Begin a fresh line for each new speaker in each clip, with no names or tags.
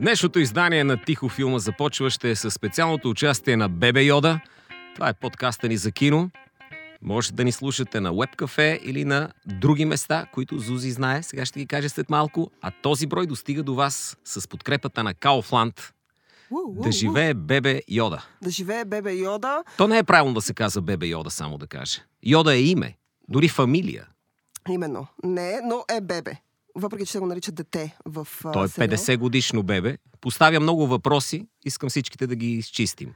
Днешното издание на Тихо филма започва ще е със специалното участие на Бебе Йода. Това е подкаста ни за кино. Можете да ни слушате на Webcafe или на други места, които Зузи знае. Сега ще ги кажа след малко. А този брой достига до вас с подкрепата на Кауфланд. Да живее Бебе Йода.
Да живее Бебе Йода.
То не е правилно да се казва Бебе Йода, само да каже. Йода е име, дори фамилия.
Именно. Не, но е Бебе. Въпреки, че се го нарича дете в
Той е 50 годишно бебе. Поставя много въпроси. Искам всичките да ги изчистим.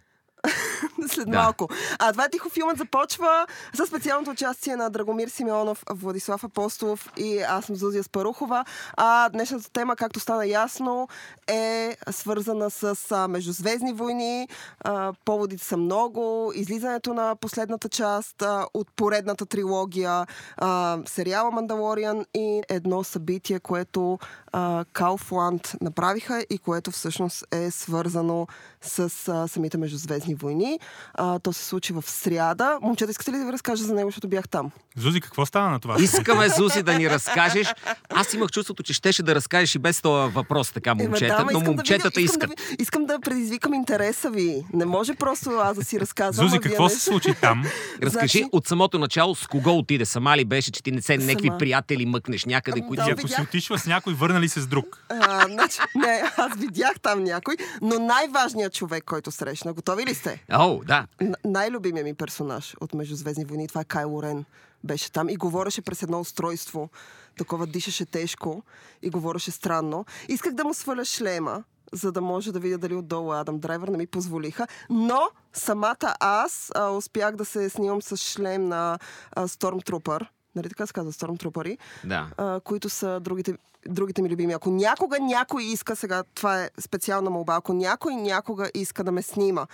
след да. малко. А това е тихо филмът започва с специалното участие на Драгомир Симеонов, Владислав Апостолов и аз съм Зузия Спарухова. А днешната тема, както стана ясно, е свързана с а, междузвездни войни. А, поводите са много. Излизането на последната част а, от поредната трилогия, а, сериала Мандалориан и едно събитие, което а, Кауфланд направиха и което всъщност е свързано с а, самите междузвездни войни. А, то се случи в сряда. Момчета, искате ли да ви разкажа за него, защото бях там?
Зузи, какво стана на това?
Искаме, Зузи, да ни разкажеш. Аз имах чувството, че щеше да разкажеш и без този въпрос, така, момчета, е, да, но момчетата
да
искат.
Да ви, искам да предизвикам интереса ви. Не може просто аз да си разказвам.
Зузи, какво се случи там?
Разкажи значи... от самото начало с кого отиде. Сама ли беше, че ти не се някакви приятели мъкнеш някъде,
Ами,
които...
И ако си отишла с някой, върна ли се с друг?
А, значи, не, аз видях там някой, но най-важният човек, който срещна. Готови ли сте?
О, да.
Н- най-любимият ми персонаж от Междузвездни войни, това е Кайло Рен. Беше там и говореше през едно устройство. Такова дишаше тежко и говореше странно. Исках да му сваля шлема, за да може да видя дали отдолу Адам Драйвер не ми позволиха. Но самата аз а, успях да се снимам с шлем на а, Stormtrooper. Нали така се казва Stormtroopери?
Да.
а, които са другите, другите ми любими. Ако някога някой иска, сега това е специална молба, ако някой някога иска да ме снима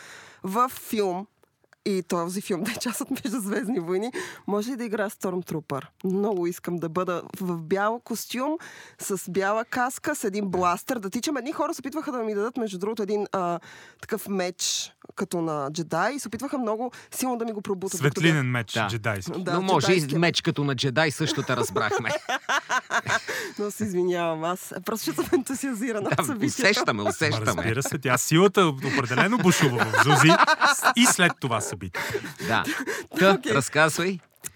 в филм, и този филм да е част от Междузвездни войни, може ли да игра Stormtrooper? Много искам да бъда в бял костюм, с бяла каска, с един бластър, да тичам. Едни хора се опитваха да ми дадат, между другото, един а, такъв меч, като на джедай, и се опитваха много силно да ми го пробутат.
Светлинен меч,
Да.
джедайски.
Да,
но може и
джедайски.
меч като на джедай, също те разбрахме.
Но се извинявам, аз просто ще съм ентусиазирана
да, усещаме, усещаме.
разбира се, тя силата определено бушува в Зузи и след това събитие.
Да. Та,
Окей.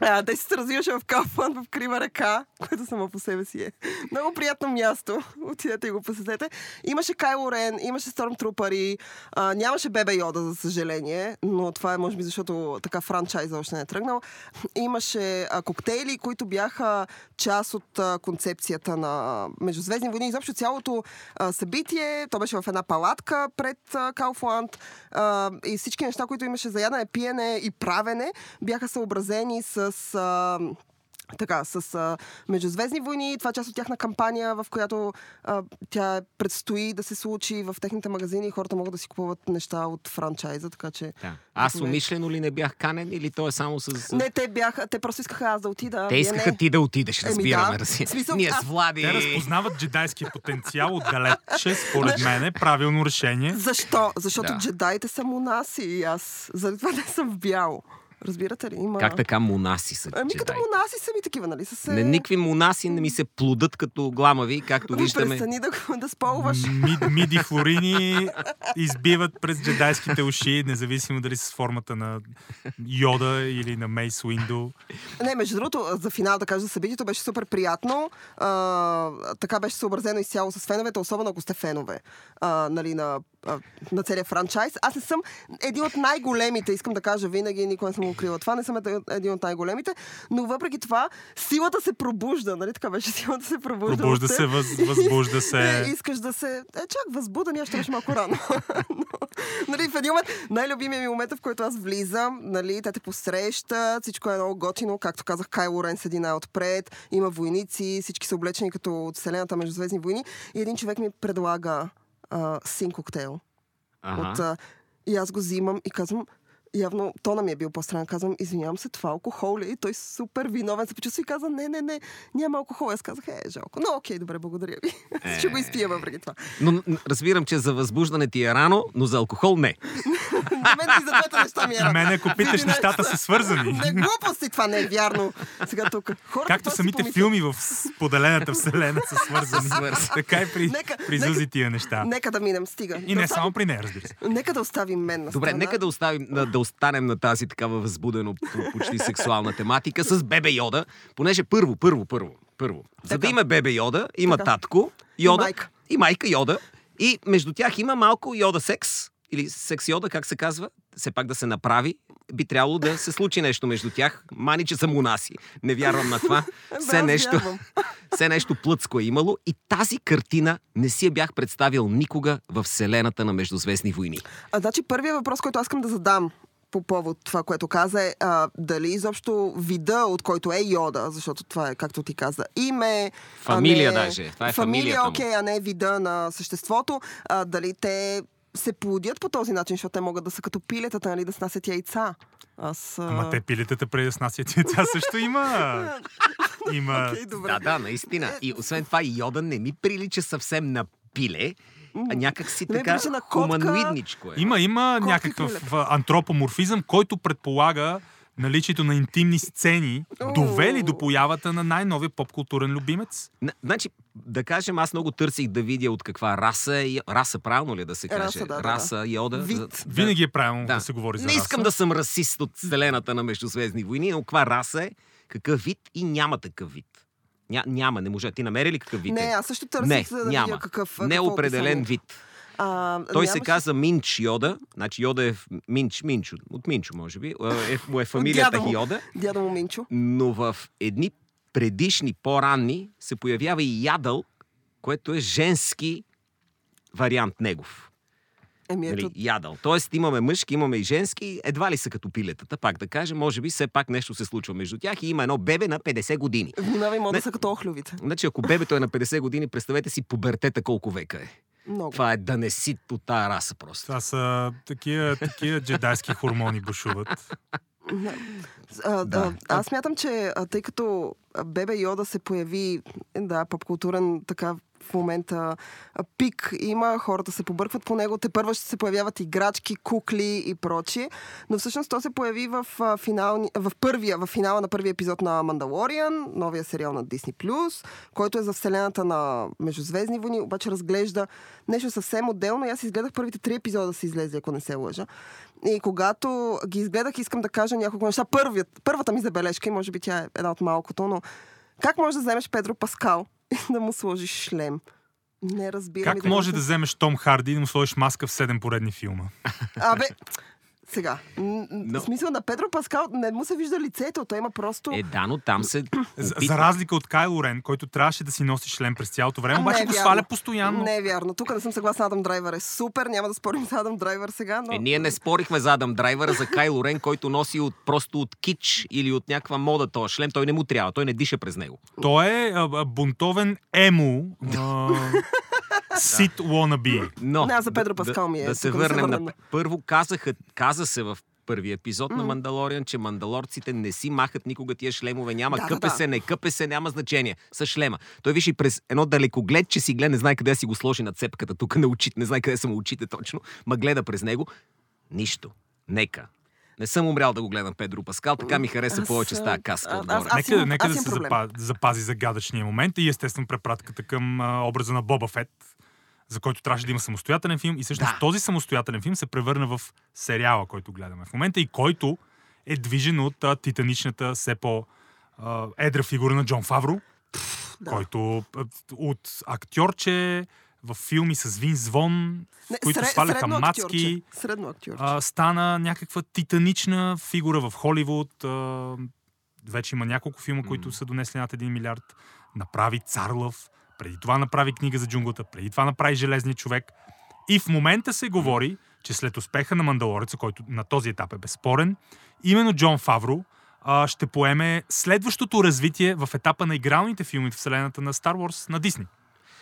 А, те се развиваше в Кауфланд в Крива река, което само по себе си е много приятно място. Отидете и го посетете. Имаше Кайло Рен, имаше Stormtroopери, а, нямаше Бебе Йода, за съжаление, но това е може би защото така франчайза още не е тръгнал. Имаше а, коктейли, които бяха част от а, концепцията на Междузвездни войни. Изобщо цялото а, събитие, то беше в една палатка пред а, Кауфланд и всички неща, които имаше за ядене, пиене и правене, бяха съобразени с а, така, с а, Междузвездни войни. Това е част от тяхна кампания, в която а, тя предстои да се случи в техните магазини и хората могат да си купуват неща от франчайза, така че...
Да. Аз умишлено ли не бях канен или то е само с...
Не, те бяха, те просто искаха аз да отида.
Те искаха
не.
ти да отидеш, разбираме
да.
да си.
В смисъл,
Ние с Влади...
Те разпознават джедайския потенциал отдалече, според мен е правилно решение.
Защо? Защото
Да.
джедаите са монаси и аз заради това не съм в бяло. Разбирате ли? Има...
Как така монаси са
Ами като монаси са ми такива, нали? Са се...
Не, никакви монаси не ми се плодат като гламави, както
Ами,
виждаме.
Престани да, го- да сполваш.
Мид, миди флорини избиват през джедайските уши, независимо дали с формата на Йода или на Мейс Уиндо.
Не, между другото, за финал да кажа за събитието беше супер приятно. А, така беше съобразено изцяло с феновете, особено ако сте фенове а, нали, на, а, на целия франчайз. Аз не съм един от най-големите, искам да кажа винаги, никога не съм укрила това, не съм ед- един от най-големите, но въпреки това силата се пробужда, нали така беше, силата се пробужда.
Пробужда се, въз, възбужда се.
искаш да се... Е, чак възбуда, ние ще беше малко рано. Но, нали, в един момент, най-любимия ми момент, в който аз влизам, нали, те те посрещат, всичко е много готино, както казах, Кайло Рен седи най-отпред, има войници, всички са облечени като от вселената между звездни войни и един човек ми предлага а, син коктейл.
Ага.
От, а, и аз го взимам и казвам, явно тона ми е бил по-странен. Казвам, извинявам се, това алкохол ли? И той супер виновен се почувства и каза, не, не, не, няма алкохол. Аз казах, е, жалко. Но окей, добре, благодаря ви.
Е.
Ще го изпия въпреки това.
Но разбирам, че за възбуждане ти е рано, но за алкохол не.
На мен и за двете неща ми е
На
рано.
мен, ако питаш, нещата са свързани.
Не, глупости, това не е вярно. Сега тук. Хората
Както самите филми в споделената вселена са свързани. Така и при,
Нека-
при
нека-
Зузи тия неща.
Нека да минем, стига.
И не само при нея, разбира се.
Нека да оставим мен на
Добре, нека да, оставим, да останем на тази такава възбудено, почти сексуална тематика с Бебе Йода, понеже първо, първо, първо, първо. За да има Бебе Йода, има
Така.
татко Йода
майка.
и майка Йода. И между тях има малко Йода секс, или секс Йода, как се казва, все пак да се направи. Би трябвало да се случи нещо между тях. Мани, че са монаси. Не вярвам на това. Все нещо, все нещо плъцко е имало. И тази картина не си я бях представил никога в вселената на Междузвестни войни.
А, значи първият въпрос, който аз искам да задам по повод това, което каза е а, дали изобщо вида, от който е Йода, защото това е, както ти каза, име.
Фамилия
а не...
даже. Това е
Фамилия, окей, а не вида на съществото. А, дали те се плодят по този начин, защото те могат да са като пилетата, нали, да снасят яйца. Аз... а,
Ама те пилетата преди да снасят яйца също има. Има.
Добре.
Да, да, наистина. И освен това, Йода не ми прилича съвсем на пиле, а някак си така
на котка.
хуманоидничко е.
Има, има
Котки
някакъв а, антропоморфизъм, който предполага наличието на интимни сцени, довели до появата на най-новия поп-културен любимец.
Н- Значи, да кажем, аз много търсих да видя от каква раса е. Раса, правилно ли да се каже?
Раса, да, да, да.
раса Йода.
Вид.
За-
Винаги е правилно да,
Да.
се говори за
Не искам
раса.
да съм расист от вселената на Междузвездни войни, но каква раса е, какъв вид и няма такъв вид. Ня, няма, не може. Ти намери ли какъв вид
Не,
е?
аз също търсих,
не,
за да
няма.
видя какъв
не
какво
определен
описание.
вид.
А,
Той се
нямаше-
каза Минч Йода. Значи Йода е в- Минч, Минчо. От Минчо, може би. Е, му е фамилията
дядо.
Йода.
Дядо му Минчо.
Но в едни предишни, по-ранни, се появява и Ядъл, което е женски вариант негов.
Еми, ето,
Нали, ядъл. Тоест имаме мъжки, имаме и женски, едва ли са като пилетата, пак да кажем. Може би все пак нещо се случва между тях и има едно бебе на 50 години.
внимавай, могат
Не.
да са като охлювите.
Значи ако бебето е на 50 години, представете си пубертета колко века е.
Много.
Това е да не си от тая раса просто.
Това са такива, такива джедайски хормони бушуват.
А,
Да.
да. Аз смятам, че а, тъй като а, Бебе Йода се появи, да, попкултурен така в момента пик има, хората се побъркват по него, те първо ще се появяват играчки, кукли и прочие, но всъщност то се появи в, а, финал, в, първия, в финала на първия епизод на Мандалориан, новия сериал на Disney+, който е за вселената на Междузвездни войни, обаче разглежда нещо съвсем отделно и аз изгледах първите три епизода си излезе, ако не се лъжа. И когато ги изгледах, искам да кажа няколко неща. Първият, първата ми забележка, и може би тя е една от малкото, но как можеш да вземеш Педро Паскал да му сложиш шлем? Не разбирам.
Как
да
може да
с-
вземеш Том Харди и да му сложиш маска в 7 поредни филма?
Абе, сега,
Но-
в смисъл на Педро Паскал не му се вижда лицето, той има просто...
Е, да, но там се
За, за разлика от Кайло Рен, който трябваше да си носи шлем през цялото време,
А,
обаче
не е
го
вярно.
сваля постоянно.
Не е вярно. Тук не съм съгласна. Адам Драйвер е супер. Няма да спорим с Адам Драйвер сега, но...
Е, ние не спорихме за Адам Драйвера, за Кайло Рен, който носи от, просто от кич или от някаква мода този шлем. Той не му трябва, той не диша през него.
Той е а, а, бунтовен емо. А, сит wannabe.
Но,
Не, за Педро Паскал ми е.
Да, да се
да
върнем на... Първо казаха, каза се в първи епизод на Мандалориан, че мандалорците не си махат никога тия шлемове. Няма
Да, да,
къпе
да.
се, не къпе се, няма значение. С шлема. Той виж и през едно далекоглед, че си гледа, не знае къде да си го сложи на цепката тук на очите, не знае къде са му очите точно, ма гледа през него. Нищо. Нека. Не съм умрял да го гледам Педро Паскал, така ми хареса
Аз,
повече с тази каска
аз-
отгоре.
аз-
Нека,
имам-
нека
аз
да се запази, запази загадъчния момент и естествено препратката към а, образа на Боба Фет, за който трябваше да има самостоятелен филм. И всъщност
Да.
този самостоятелен филм се превърна в сериала, който гледаме в момента и който е движен от а, титаничната, все по а, едра фигура на Джон Фавро,
Да.
който от актьорче в филми с Винс Вон, в които
сред-
сваляха
актьорче. Средно актьорче.
а, стана някаква титанична фигура в Холивуд. А, вече има няколко филма, които са донесли над 1 милиард. Направи Царлъв, преди това направи книга за джунглата, преди това направи Железния човек. И в момента се говори, че след успеха на Мандалореца, който на този етап е безспорен, именно Джон Фавро а, ще поеме следващото развитие в етапа на игралните филми в вселената на Star Wars на Дисни.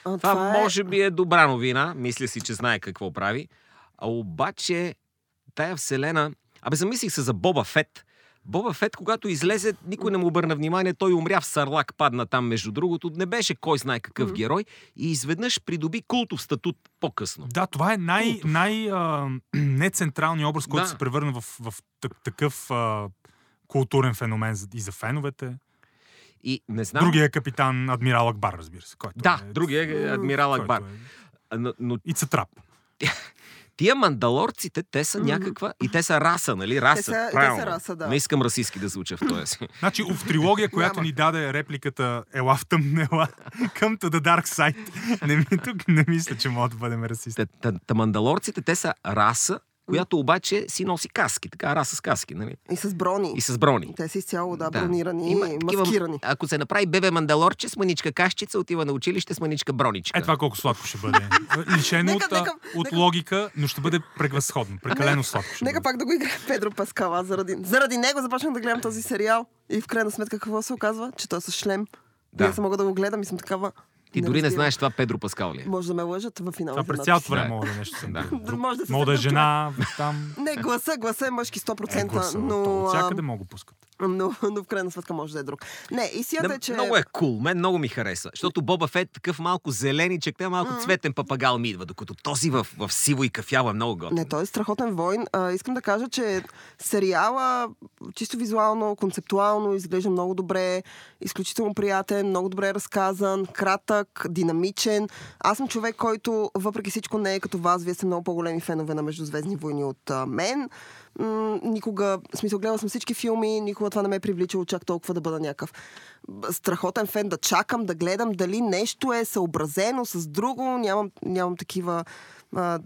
А,
Това
е-
може би е добра новина. Мисля си, че знае какво прави. А обаче, тая вселена, Абе, замислих се за Боба Фет. Боба Фет, когато излезе, никой не му обърна внимание. Той умря в Сарлак, падна там, между другото. Не беше кой знае какъв
Мгм.
герой и изведнъж придоби култов статут по-късно.
Да, това е най, най а, нецентралният образ, който
Да.
се превърна в, в так- такъв а, културен феномен за- и за феновете.
И не знам.
Другия е капитан Адмирал Акбар, разбира се. Който
Да,
е,
другия е адмирал Акбар.
е-
Но, но
И цатрап.
тия мандалорците, те са някаква... И те са раса, нали? Раса.
Те са, те
правилно.
са раса, да.
Не искам расистски да звуча в този.
Значи, в трилогия, която ни даде репликата Ела в тъмна, ела, come to the dark side. Не, ми, тук не мисля, че могат да бъдем расисти.
Та, та, та мандалорците, те са раса, която обаче си носи каски. Така, раса с каски, нали?
И с брони.
И с брони.
Те са изцяло, да, бронирани
Има
и
такива-
маскирани.
Ако се направи бебе мандалорче с маничка кашчица, отива на училище с маничка броничка.
Е, това колко сладко ще бъде. Лишено
Нека-
от,
нека-
от
нека-
логика, но ще бъде превъзходно. Прекалено сладко ще
Нека
бъде.
пак да го играе Педро Паскала. Заради, заради него започнах да гледам този сериал. И в крайна сметка какво се оказва? Че той е с шлем.
Да.
Да. И аз мога да го гледам и съм такава...
Ти дори не
разбирам.
знаеш това Педро Паскал ли е.
Може да ме лъжат в финала.
Това през цялото време мога да е нещо съм.
Да.
Друг-
Може да
Мога да е жена там.
Не, гласа, гласа е мъжки 100%,
Е, гласа,
но,
всякъде мога да пускат.
но, но в крайна сметка може да е друг. Не, и сията
Да,
е, че...
Много е кул, cool. мен много ми хареса. Защото Боба Фет такъв малко зеленичък, те малко цветен папагал ми идва, докато този в, в сиво и кафява е много готин.
Не, той е страхотен войн. А, искам да кажа, че сериала чисто визуално, концептуално изглежда много добре, изключително приятен, много добре разказан, кратък, динамичен. Аз съм човек, който въпреки всичко не е като вас. Вие сте много по-големи фенове на Междузвездни войни от а, мен. М- никога, в смисъл, гледала съм всички филми, никога това не ме е привличало чак толкова да бъда някакъв страхотен фен, да чакам, да гледам дали нещо е съобразено с друго. Нямам, нямам такива а,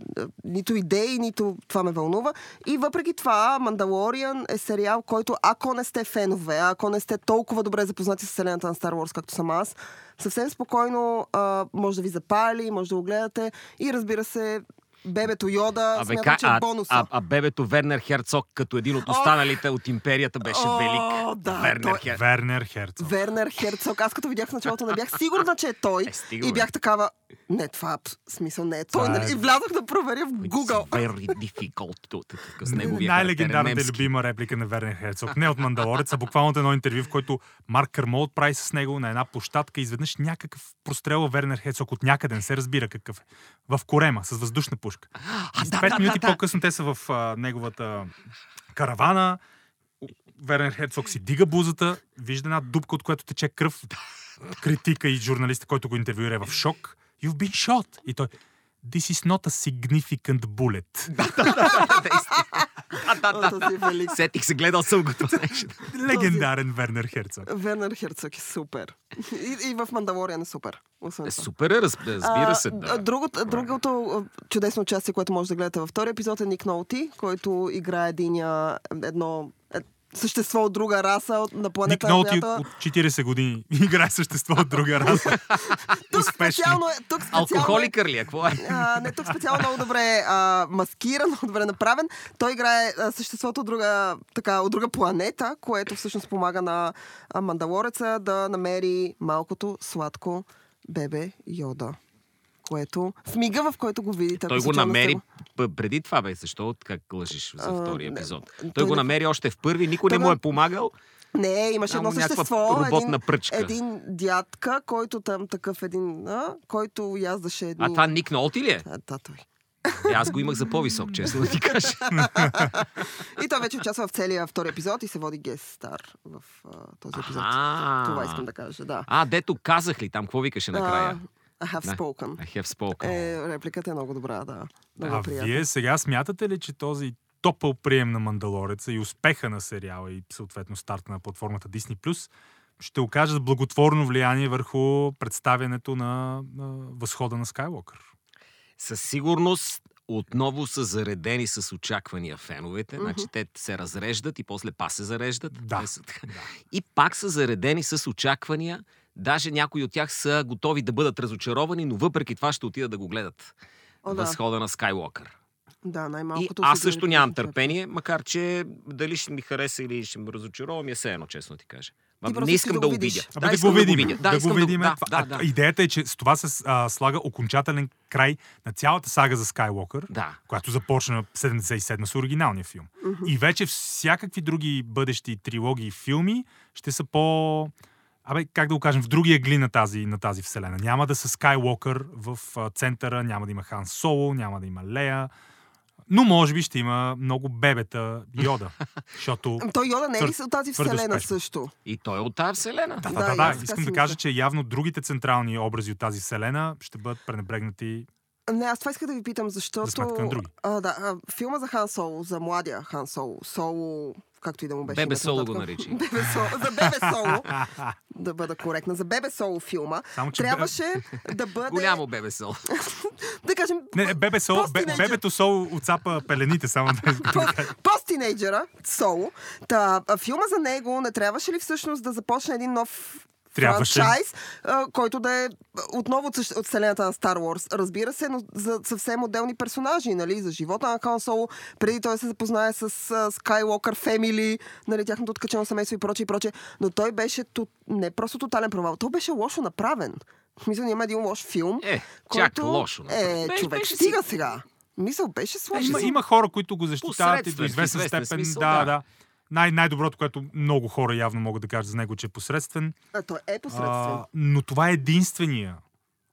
нито идеи, нито това ме вълнува. И въпреки това, Мандалориан е сериал, който ако не сте фенове, ако не сте толкова добре запознати с вселената на Star Wars, както съм аз, съвсем спокойно а, може да ви запали, може да го гледате. И разбира се, бебето Йода,
Абе,
смятам, че е
а,
бонуса.
а, а, бебето Вернер Херцог, като един от останалите от империята, беше
О,
велик.
да,
Вернер
той-
Херцог.
Вернер Херцог.
Вернер Херцог. Аз като видях в началото, не бях сигурна, че е той.
Е, стига,
и бях такава, не, това в смисъл не е той.
Това е-
Нали? И влязох да проверя в
It's
Google.
very difficult. С неговия
Най-легендарната и
немски.
любима реплика на Вернер Херцог. Не от Мандалорец, а буквално от едно интервю, в който Марк Кърмол прави с него на една площадка и изведнъж някакъв прострел Вернер Херцог от някъде, не се разбира какъв е. В корема, с въздушна пушка.
А, да,
Пет
да,
минути
да, да.
по-късно те са в а, неговата каравана. Вернер Херцог си дига бузата, вижда една дупка, от която тече кръв. Критика и журналиста, който го интервюира е в шок. You've been shot. И той, This is not a significant bullet.
Да, да, да.
О, този е велик.
Сетих се, гледал съм го това нещо.
Легендарен Вернер Херцог.
Вернер Херцог е супер. И, и в Мандалориан е супер. Освен
Е, супер е, раз- разбира се.
А,
Да.
Другото, другото а, чудесно участие, което може да гледате във втория епизод е Ник Нолти, който играе единя, едно е, същество от друга раса на
Ник
планета,
Нолти
която...
от 40 години играе същество от друга раса.
Тук
Успешно.
специално е... Тук специално е
Алкохоликър ли е? Какво е?
А, не, тук специално много добре а, маскиран, много добре направен. Той играе а, съществото от друга, така, от друга планета, което всъщност помага на а, Мандалореца да намери малкото сладко бебе Йода. Което в мига, в който го видите.
Той го намери п- преди това, бе. Защо как лъжиш за
не,
епизод?
той
Той го
не-
намери още в първи, никой не
Той
му е помагал.
Не, имаше едно същество.
роботна
един,
пръчка.
един дядка, който там такъв един, а, който яздаше едни...
А това Ник Нолти ли е?
А, да, той.
Е, Аз го имах за по-висок, честно да ти кажа.
И той вече участва в целия втори епизод и се води гест стар в а, този епизод.
А.
Това искам да кажа, да.
А, дето казах ли там, какво викаше накрая?
А, I have spoken.
I have spoken.
Е, репликата е много добра, да. Много
А
приятна.
вие сега смятате ли, че този топъл прием на Мандалореца и успеха на сериала и съответно старта на платформата Disney Plus ще окажат благотворно влияние върху представянето на, на възхода на Скайуокър?
Със сигурност отново са заредени с очаквания феновете. Значи те се разреждат и после па се зареждат.
Да.
И пак са заредени с очаквания. Даже някои от тях са готови да бъдат разочаровани, но въпреки това ще отидат да го гледат.
О, да.
Възхода на Скайуокър.
Да,
И
най-малкото.
аз
си
също нямам търпение, макар че дали ще ми хареса или ще ме разочарова, ми е все едно, честно ти кажа.
Ти
не искам
да
да,
го
обидя.
да,
искам
го видим. Да, го видим.
Да, да, да.
Идеята е, че с това се а, слага окончателен край на цялата сага за Скайуокър,
Да.
която започна в 77 с оригиналния филм. И вече всякакви други бъдещи трилогии и филми ще са по... Абе, как да го кажем, в другия гли на тази, на тази вселена. Няма да са Скайуокър в центъра, няма да има Хан Соло, няма да има Лея, но може би ще има много бебета Йода, защото...
Ам, Той Йода не е ли от тази вселена
успешно.
също?
И той е от тази вселена.
Да,
Да,
да, да, да. Искам да кажа, че явно другите централни образи от тази вселена ще бъдат пренебрегнати.
Не, аз това исках да ви питам, защото...
Други.
А, да, а, филма за Хан Соло, за младия Хан Соло, Соло, както и да му беше.
Бебе
името
Соло го наричай.
Бебе Соло, за Бебе Соло, да бъда коректна, за Бебе Соло филма,
Само, че
трябваше да бъде,
Голямо бебе сол.
да кажем,
Не, не, бебе сол, бе, бебето сол отцапа пелените, само да
По- Пост-тинейджера, Соло. Та, филма за него не трябваше ли всъщност да започне един нов
Трябваше.
франчайз, който да е отново от, вселената на Star Wars. Разбира се, но за съвсем отделни персонажи, нали, за живота на Хан Соло, преди той се запознае с Skywalker Family, нали, тяхното откачено семейство и прочее, и прочее. Но той беше ту... не просто тотален провал, той беше лошо направен. В смисъл, няма един лош филм.
Е,
който...
чак лошо. направен.
Е,
Беше-
човек,
беше си-
стига сега. Мисъл, беше сложно.
Има, има хора, които го защитават и до известна
известен
степен.
смисъл,
да,
да.
да. Най- най-доброто, което много хора явно могат да кажат за него, че е посредствен.
А, той е посредствен.
А, но това е единствения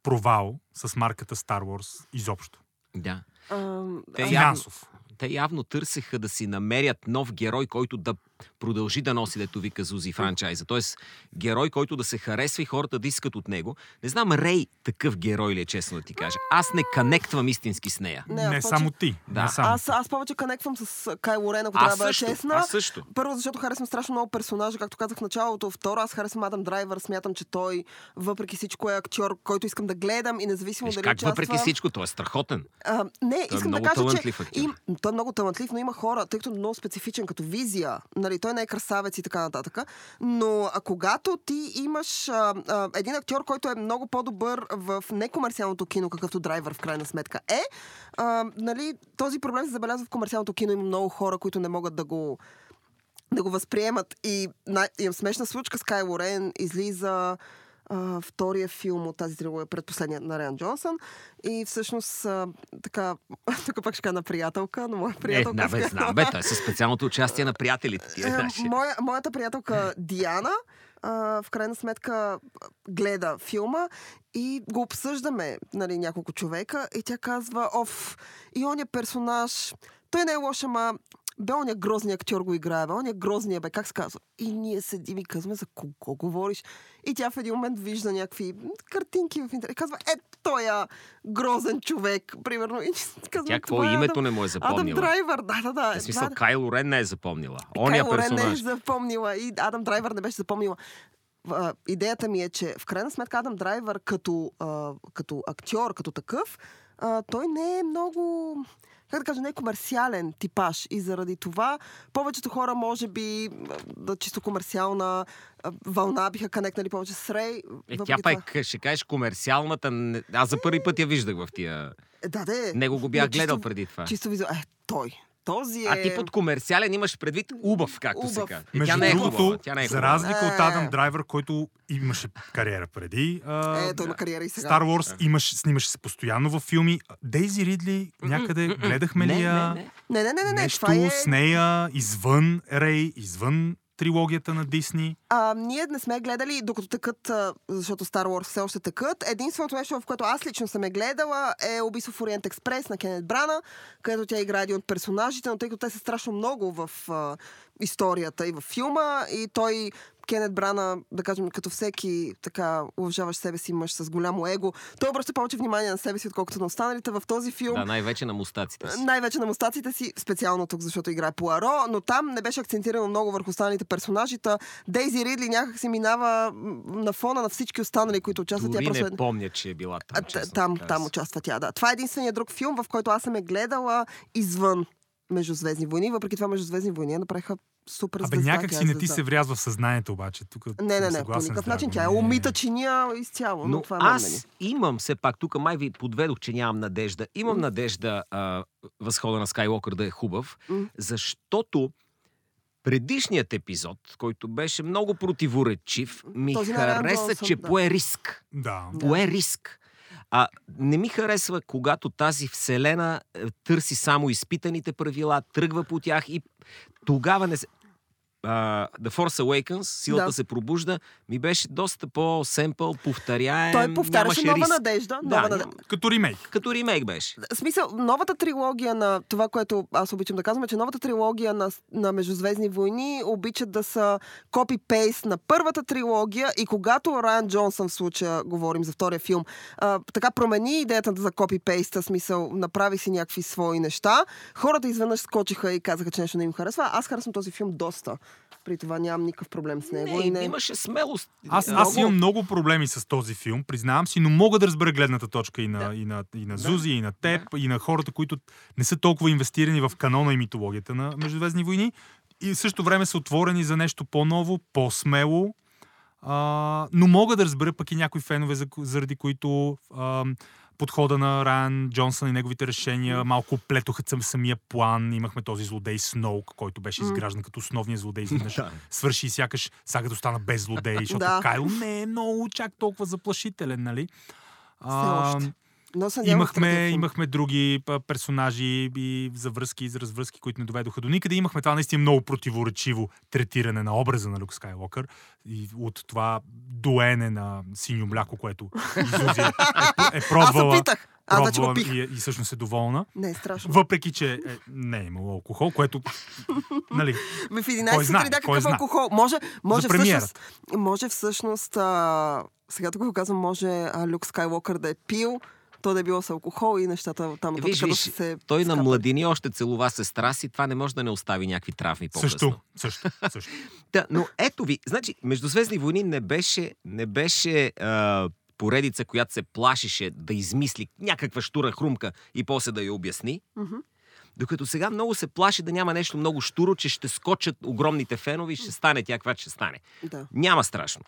провал с марката Star Wars изобщо.
Да.
А,
Финансов.
Те явно търсеха да си намерят нов герой, който да продължи да носи, дето вика Зузи франчайза. Тоест, герой, който да се харесва и хората да искат от него. Не знам, Рей такъв герой ли е, честно да ти кажа. Аз не канектвам истински с нея.
Не,
Не,
повече-
само ти.
Да.
Не само.
Аз, аз повече канеквам с Кайло Рен, ако
Аз
трябва да бъда честна.
аз също.
Първо, защото харесвам страшно много персонажа, както казах в началото. Второ, аз харесвам Адам Драйвер. Смятам, че той, въпреки всичко, е актьор, който искам да гледам и независимо
Виж
дали
как
участва...
въпреки всичко, той е страхотен.
А, не,
Той е
искам да
много
кажа,
талантлив
че
актьор.
им, той е много талантлив, но има хора, тъй като е много специфичен като визия. Нали, той не е красавец и така нататък. Но а, когато ти имаш а, а, един актьор, който е много по-добър в некомерциалното кино, какъвто драйвер в крайна сметка е, а, нали, този проблем се забелязва в комерциалното кино. Има много хора, които не могат да го да го възприемат. И най- имам смешна случка с Кайло Рен. Излиза а, втория филм от тази трилогия, предпоследния на Риан Джонсън. И всъщност, а, така, тук пак ще кажа на приятелка, но моя
Е,
приятелка...
да, бе, знам, бе, той е със специалното участие на приятелите ти.
Е, моя, моята приятелка Диана а, в крайна сметка гледа филма и го обсъждаме, нали, няколко човека и тя казва, оф, и оня персонаж, той не е лош, ама бе, оня грозния актьор го играе, бе, оня грозния, бе, как се казва? И ние седим и казваме, за кого говориш? И тя в един момент вижда някакви картинки в интернет казва, е, той е грозен човек, примерно. И казваме,
Тя какво
«Това е
името
Адам-
не му е
Адам
запомнила?
Драйвер, да, да, да.
В смисъл,
да.
Кайло Рен не е запомнила. Оня
Кайло Рен не е запомнила и Адам Драйвер не беше запомнила. А, идеята ми е, че в крайна сметка Адам Драйвер като, а, като актьор, като такъв, а, той не е много как да кажа, не е комерциален типаж. И заради това повечето хора, може би, да чисто комерциална вълна биха канекнали повече с Рей.
Е, тя пак ще кажеш комерциалната. Аз за първи път я виждах в тия.
Е, Да, де.
Него го бях
чисто-
гледал преди това.
Чисто визуал. Е, той. Този е...
А ти под комерциален имаш предвид убав, както се
Убав.
казва. И
Между
Тя не е
другото,
хубава. Тя не е
за разлика от
Е.
Адам Драйвер, който имаше кариера преди, а,
Е, той има кариера и сега.
Star Wars имаш, снимаше се постоянно във филми. Дейзи Ридли, някъде гледахме ли
Не,
я?
не, не.
Не, не, не, не, не.
Нещо
това е...
с нея извън Рей, извън трилогията на Дисни.
А, ние не сме гледали, докато тъкат, а, защото Star Wars все още тъкат. Единственото нещо, в което аз лично съм е гледала, е Убийство в Ориент Експрес на Кенет Брана, където тя играе един от персонажите, но тъй като те са страшно много в историята и в филма, и той Кенет Брана, да кажем, като всеки така уважаващ себе си мъж с голямо его, той обръща повече внимание на себе си, отколкото на останалите. В този филм
Да, най-вече на мустаците си.
най-вече на мустаците си, специално тук, защото играе Пуаро, но там не беше акцентирано много върху останалите персонажи. Дейзи Ридли някак си минава на фона на всички останали, които участват.
Дори
тя
не
просто е-
помня, че е била там. честно
там, там участва тя, да. Това е единствения друг филм, в който аз съм е гледала извън Междузвездни войни. Въпреки това Междузвездни войни направиха супер
Абе,
звезда.
някак
тя
си
е
не ти се врязва в съзнанието обаче. Тук
Не, не, не, по никакъв начин. Тя е
Не.
умита чиния изцяло, но,
Но
това е
аз
мнение.
имам все пак, тук май ви подведох, че нямам надежда. Имам надежда а, възхода на Скайуокър да е хубав,
М.
защото предишният епизод, който беше много противоречив, ми
Този
хареса, че
да.
пое риск.
Да.
Да.
Пое риск. А не ми харесва, когато тази вселена е, търси само изпитаните правила, тръгва по тях и тогава не се... The Force Awakens, силата
Да.
се пробужда, ми беше доста по-семпъл, повторяем.
Той повтаряше нова
риск.
надежда.
Да,
нова надежда.
няма-
Като ремейк.
Като ремейк беше.
В смисъл, новата трилогия на това, което аз обичам да казвам, е, че новата трилогия на, на Междузвездни войни обичат да са копи-пейст на първата трилогия и когато Райан Джонсън в случая, говорим за втория филм, а, така промени идеята за копи-пейста, смисъл, направи си някакви свои неща, хората изведнъж скочиха и казаха, че нещо не им харесва. Аз харесвам този филм доста. При това нямам никакъв проблем с него.
Не,
и не...
имаше смелост.
Аз, аз имам много проблеми с този филм, признавам си, но мога да разбера гледната точка и на,
Да.
и на, и на
Да.
Зузи, и на теб, и на хората, които не са толкова инвестирани в канона и митологията на Междузвездни войни. И в същото време са отворени за нещо по-ново, по-смело. А, но мога да разбера пък и някои фенове, за- заради които а, подхода на Райан Джонсън и неговите решения малко плетоха съм самия план. Имахме този злодей Сноук, който беше изграждан като основния злодей. Изведнъж свърши и сякаш сега като стана без злодей, защото. Кайл не е много чак толкова заплашителен, нали?
Още. Но
имахме, имахме други персонажи и завръзки и развръзки, които не доведоха до никъде. Имахме това наистина много противоречиво третиране на образа на Люк Скайлокър и от това доене на синьо мляко, което Изузи е, е, е
Аз
пробвала,
питах. Аз го
пробвала
пих.
и, е- и всъщност е доволна.
Не е страшно.
Въпреки, че е, не е имало алкохол, което нали,
в
Кой
11
знае,
сутринта какъв алкохол? Може, може
За
всъщност, може всъщност а, сега тук го казвам, може а, Люк Скайлокър да е пил, то да е било с алкохол и нещата там
Виж,
да
виж,
са се
той на младини още целува сестра си, това не може да не остави някакви травми по-късно.
също, също, също.
Да, но ето ви, значи, Междузвездни войни не беше, не беше а, поредица, която се плашеше да измисли някаква штура хрумка и после да я обясни. Докато сега много се плаши да няма нещо много штуро, че ще скочат огромните фенове и ще стане тя, каква ще стане.
Да.
Няма страшно.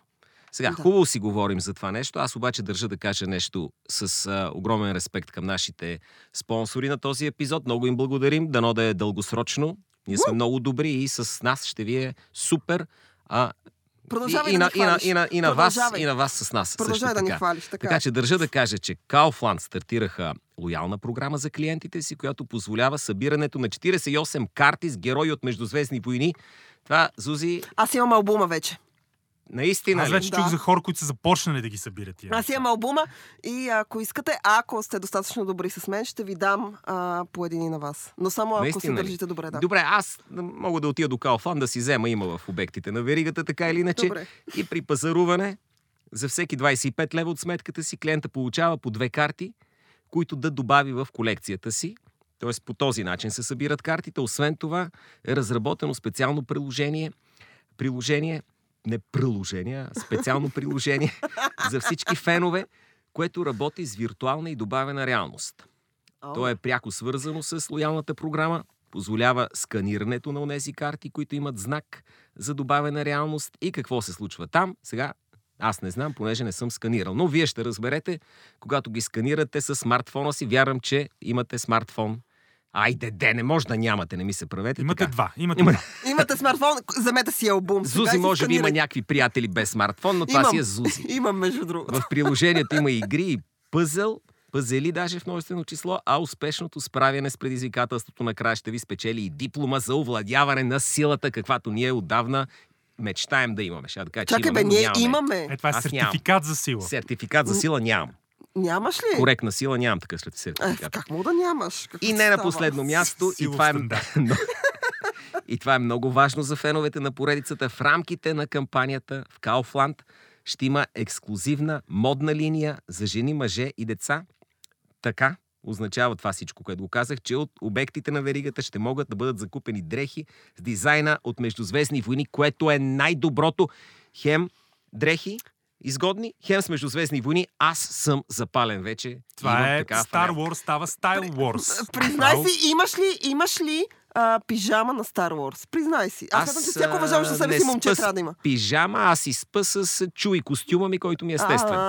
Сега,
Да.
хубаво си говорим за това нещо. Аз обаче държа да кажа нещо с а, огромен респект към нашите спонсори на този епизод. Много им благодарим. Дано да е дългосрочно. Ние сме много добри и с нас ще ви е супер. А,
Продължавай
и,
да
на,
ни
и, на, и, на, и на вас, и на вас с нас.
Продължавай да ни
така.
хвалиш. Така.
Така че държа да кажа, че Kaufland стартираха лоялна програма за клиентите си, която позволява събирането на 48 карти с герои от Междузвездни войни. Това, Зузи,
Аз имам албума вече.
Наистина
Аз вече
Да.
чух за хора, които са започнали да ги събират тия.
Аз имам албума и ако искате, ако сте достатъчно добри с мен, ще ви дам а, по един и на вас. Но само ако
Наистина
се
ли?
държите добре, да.
Добре, аз мога да отида до Kaufland да си взема, има в обектите на веригата, така или иначе.
Добре.
И при пазаруване, за всеки 25 лева от сметката си, клиента получава по две карти, които да добави в колекцията си. Тоест по този начин се събират картите. Освен това е разработено специално приложение, приложение, не приложение, а специално приложение за всички фенове, което работи с виртуална и добавена реалност. То е пряко свързано с лоялната програма, позволява сканирането на онези карти, които имат знак за добавена реалност и какво се случва там. Сега аз не знам, понеже не съм сканирал. Но вие ще разберете, когато ги сканирате с смартфона си. Вярвам, че имате смартфон. Айде, де, не може да нямате, не ми се правете.
Имате
така.
два. Имате
Има-.
Имате смартфон, вземете си албум. сега
Зузи може би има някакви приятели без смартфон, но това
Имам.
си е Зузи.
Имам, между другото.
В приложението има игри и пъзел, пъзели даже в множествено число, а успешното справяне с предизвикателството накрая ще ви спечели и диплома за овладяване на силата, каквато ние отдавна мечтаем да имаме. Ще да кажа, че
Чакай,
имаме,
бе, ние
нямаме.
имаме.
Е, това е
Аз
сертификат за сила.
Сертификат за сила нямам.
Нямаш ли?
Коректна сила нямам такъв след
Е,
сертификат.
как мога да нямаш? Какво
И не на последно място, и това, е, и това е много важно за феновете на поредицата. В рамките на кампанията в Kaufland ще има ексклюзивна модна линия за жени, мъже и деца. Така означава това всичко, което го казах, че от обектите на веригата ще могат да бъдат закупени дрехи с дизайна от Междузвездни войни, което е най-доброто. Хем дрехи, изгодни, хем с Междузвездни войни. Аз съм запален вече.
Това
Имам
е
такава
Star. Wars, става Style Wars.
Признай си, имаш ли, имаш ли а, пижама на Star Wars. Признай си. Аз смятам, че всяко уважаващо себе си момче трябва да има.
Пижама, аз си спа с чуи костюма ми, който ми е естествен.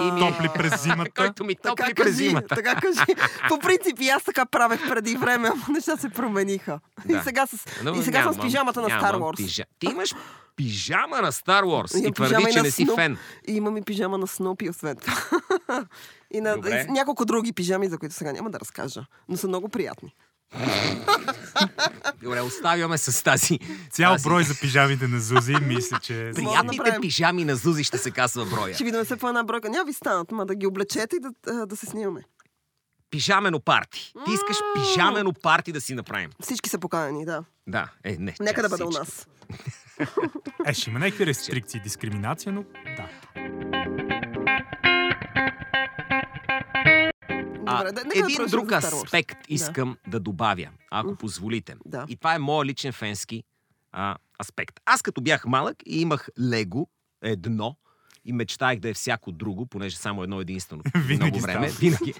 И ми-
Топли през зимата.
който ми
Така
топли през
кажи,
зимата.
така кажи. По принцип и аз така правех преди време, ама неща се промениха.
Да.
И сега, с,
Но
и сега съм с
нямам-
пижамата на Star
нямам
Wars.
Пижа... Ти имаш пижама на Star Wars
Имам
и твърди,
и
че не си
Snoop.
фен.
И имам и пижама на Снупи, освен това. и на
Добре.
и няколко други пижами, за които сега няма да разкажа. Но са много приятни.
Добре, оставяме с тази.
Цял
тази-
брой за пижамите на Зузи, мисля, че...
Приятните пижами на Зузи ще се казва броя.
Ще видим се по една бройка. Няма ви станат, ма да ги облечете и да, да се снимаме.
Пижамено парти. Ти искаш пижамено парти да си направим.
Всички са поканени, да.
Да, е, не.
Нека да бъде у нас.
Е, ще има някакви рестрикции дискриминация, но да.
А,
Добре, да, да
един
продължим
друг аспект искам да добавя, ако
М.
позволите.
Да.
И това е моят личен фенски а, аспект. Аз като бях малък и имах лего едно и мечтаях да е всяко друго, понеже само едно единствено. Много време.
става.
Винаги.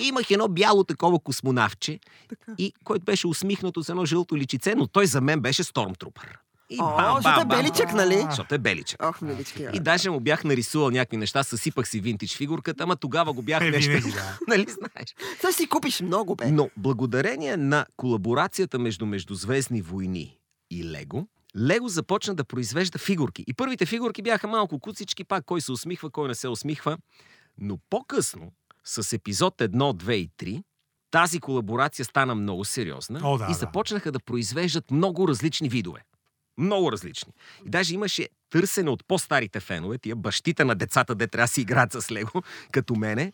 И имах едно бяло такова космонавче,
Така.
и който беше усмихнато с едно жълто личице, но той за мен беше Стормтрупър. И
О,
бам,
защото е беличък, нали?
Защото е беличък.
Ох, милички.
И даже му бях нарисувал някакви неща, съсипах си винтич фигурката, ама тогава го бях
Е,
нещо.
да.
нали знаеш?
Сега си купиш много, бе.
Но благодарение на колаборацията между Междузвездни войни и Лего, Лего започна да произвежда фигурки. И първите фигурки бяха малко куцички, пак кой се усмихва, кой не се усмихва. Но по-късно, с епизод 1, 2 и 3, тази колаборация стана много сериозна
О, да,
и
да.
започнаха да произвеждат много различни видове. Много различни. И даже имаше търсене от по-старите фенове, тия бащите на децата, де трябва да си играят с Лего, като мене.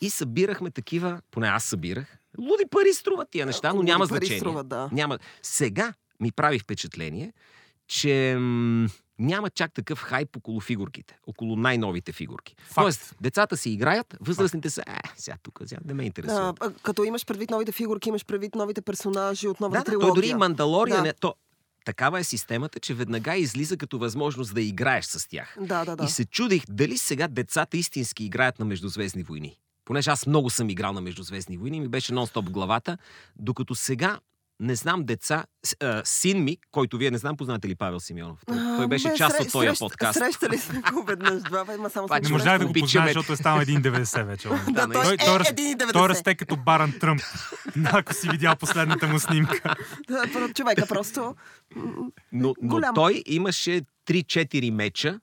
И събирахме такива, поне аз събирах. Луди пари струват тия неща, но няма значение.
струват, да.
Няма. Сега ми прави впечатление, че м- няма чак такъв хайп около фигурките, около най-новите фигурки.
Факт.
Тоест, децата си играят, възрастните са, е, сега тук, сега не ме интересува.
А, а, като имаш предвид новите фигурки, имаш предвид новите персонажи от новата
Да, да,
трилогия.
той дори и Мандалория.
Да.
Не, то, такава е системата, че веднага излиза като възможност да играеш с тях.
Да, да, да.
И се чудих дали сега децата истински играят на Междузвездни войни. Понеже аз много съм играл на Междузвездни войни, ми беше нон-стоп главата, докато сега не знам деца, син ми, който вие не знам, познате ли Павел Симеонов? Той, той беше
Бе,
част от този
срещ-
подкаст.
Срещали сме го веднъж, два, бе, ма само сме
Не можах да го познаеш, защото е станал 1,90 вече.
Да,
Да,
той
Той,
е
той, раз-
1,90.
той расте като Баран Тръмп. Ако си видял последната му снимка.
Да, човека просто...
Но, но той имаше 3-4 меча.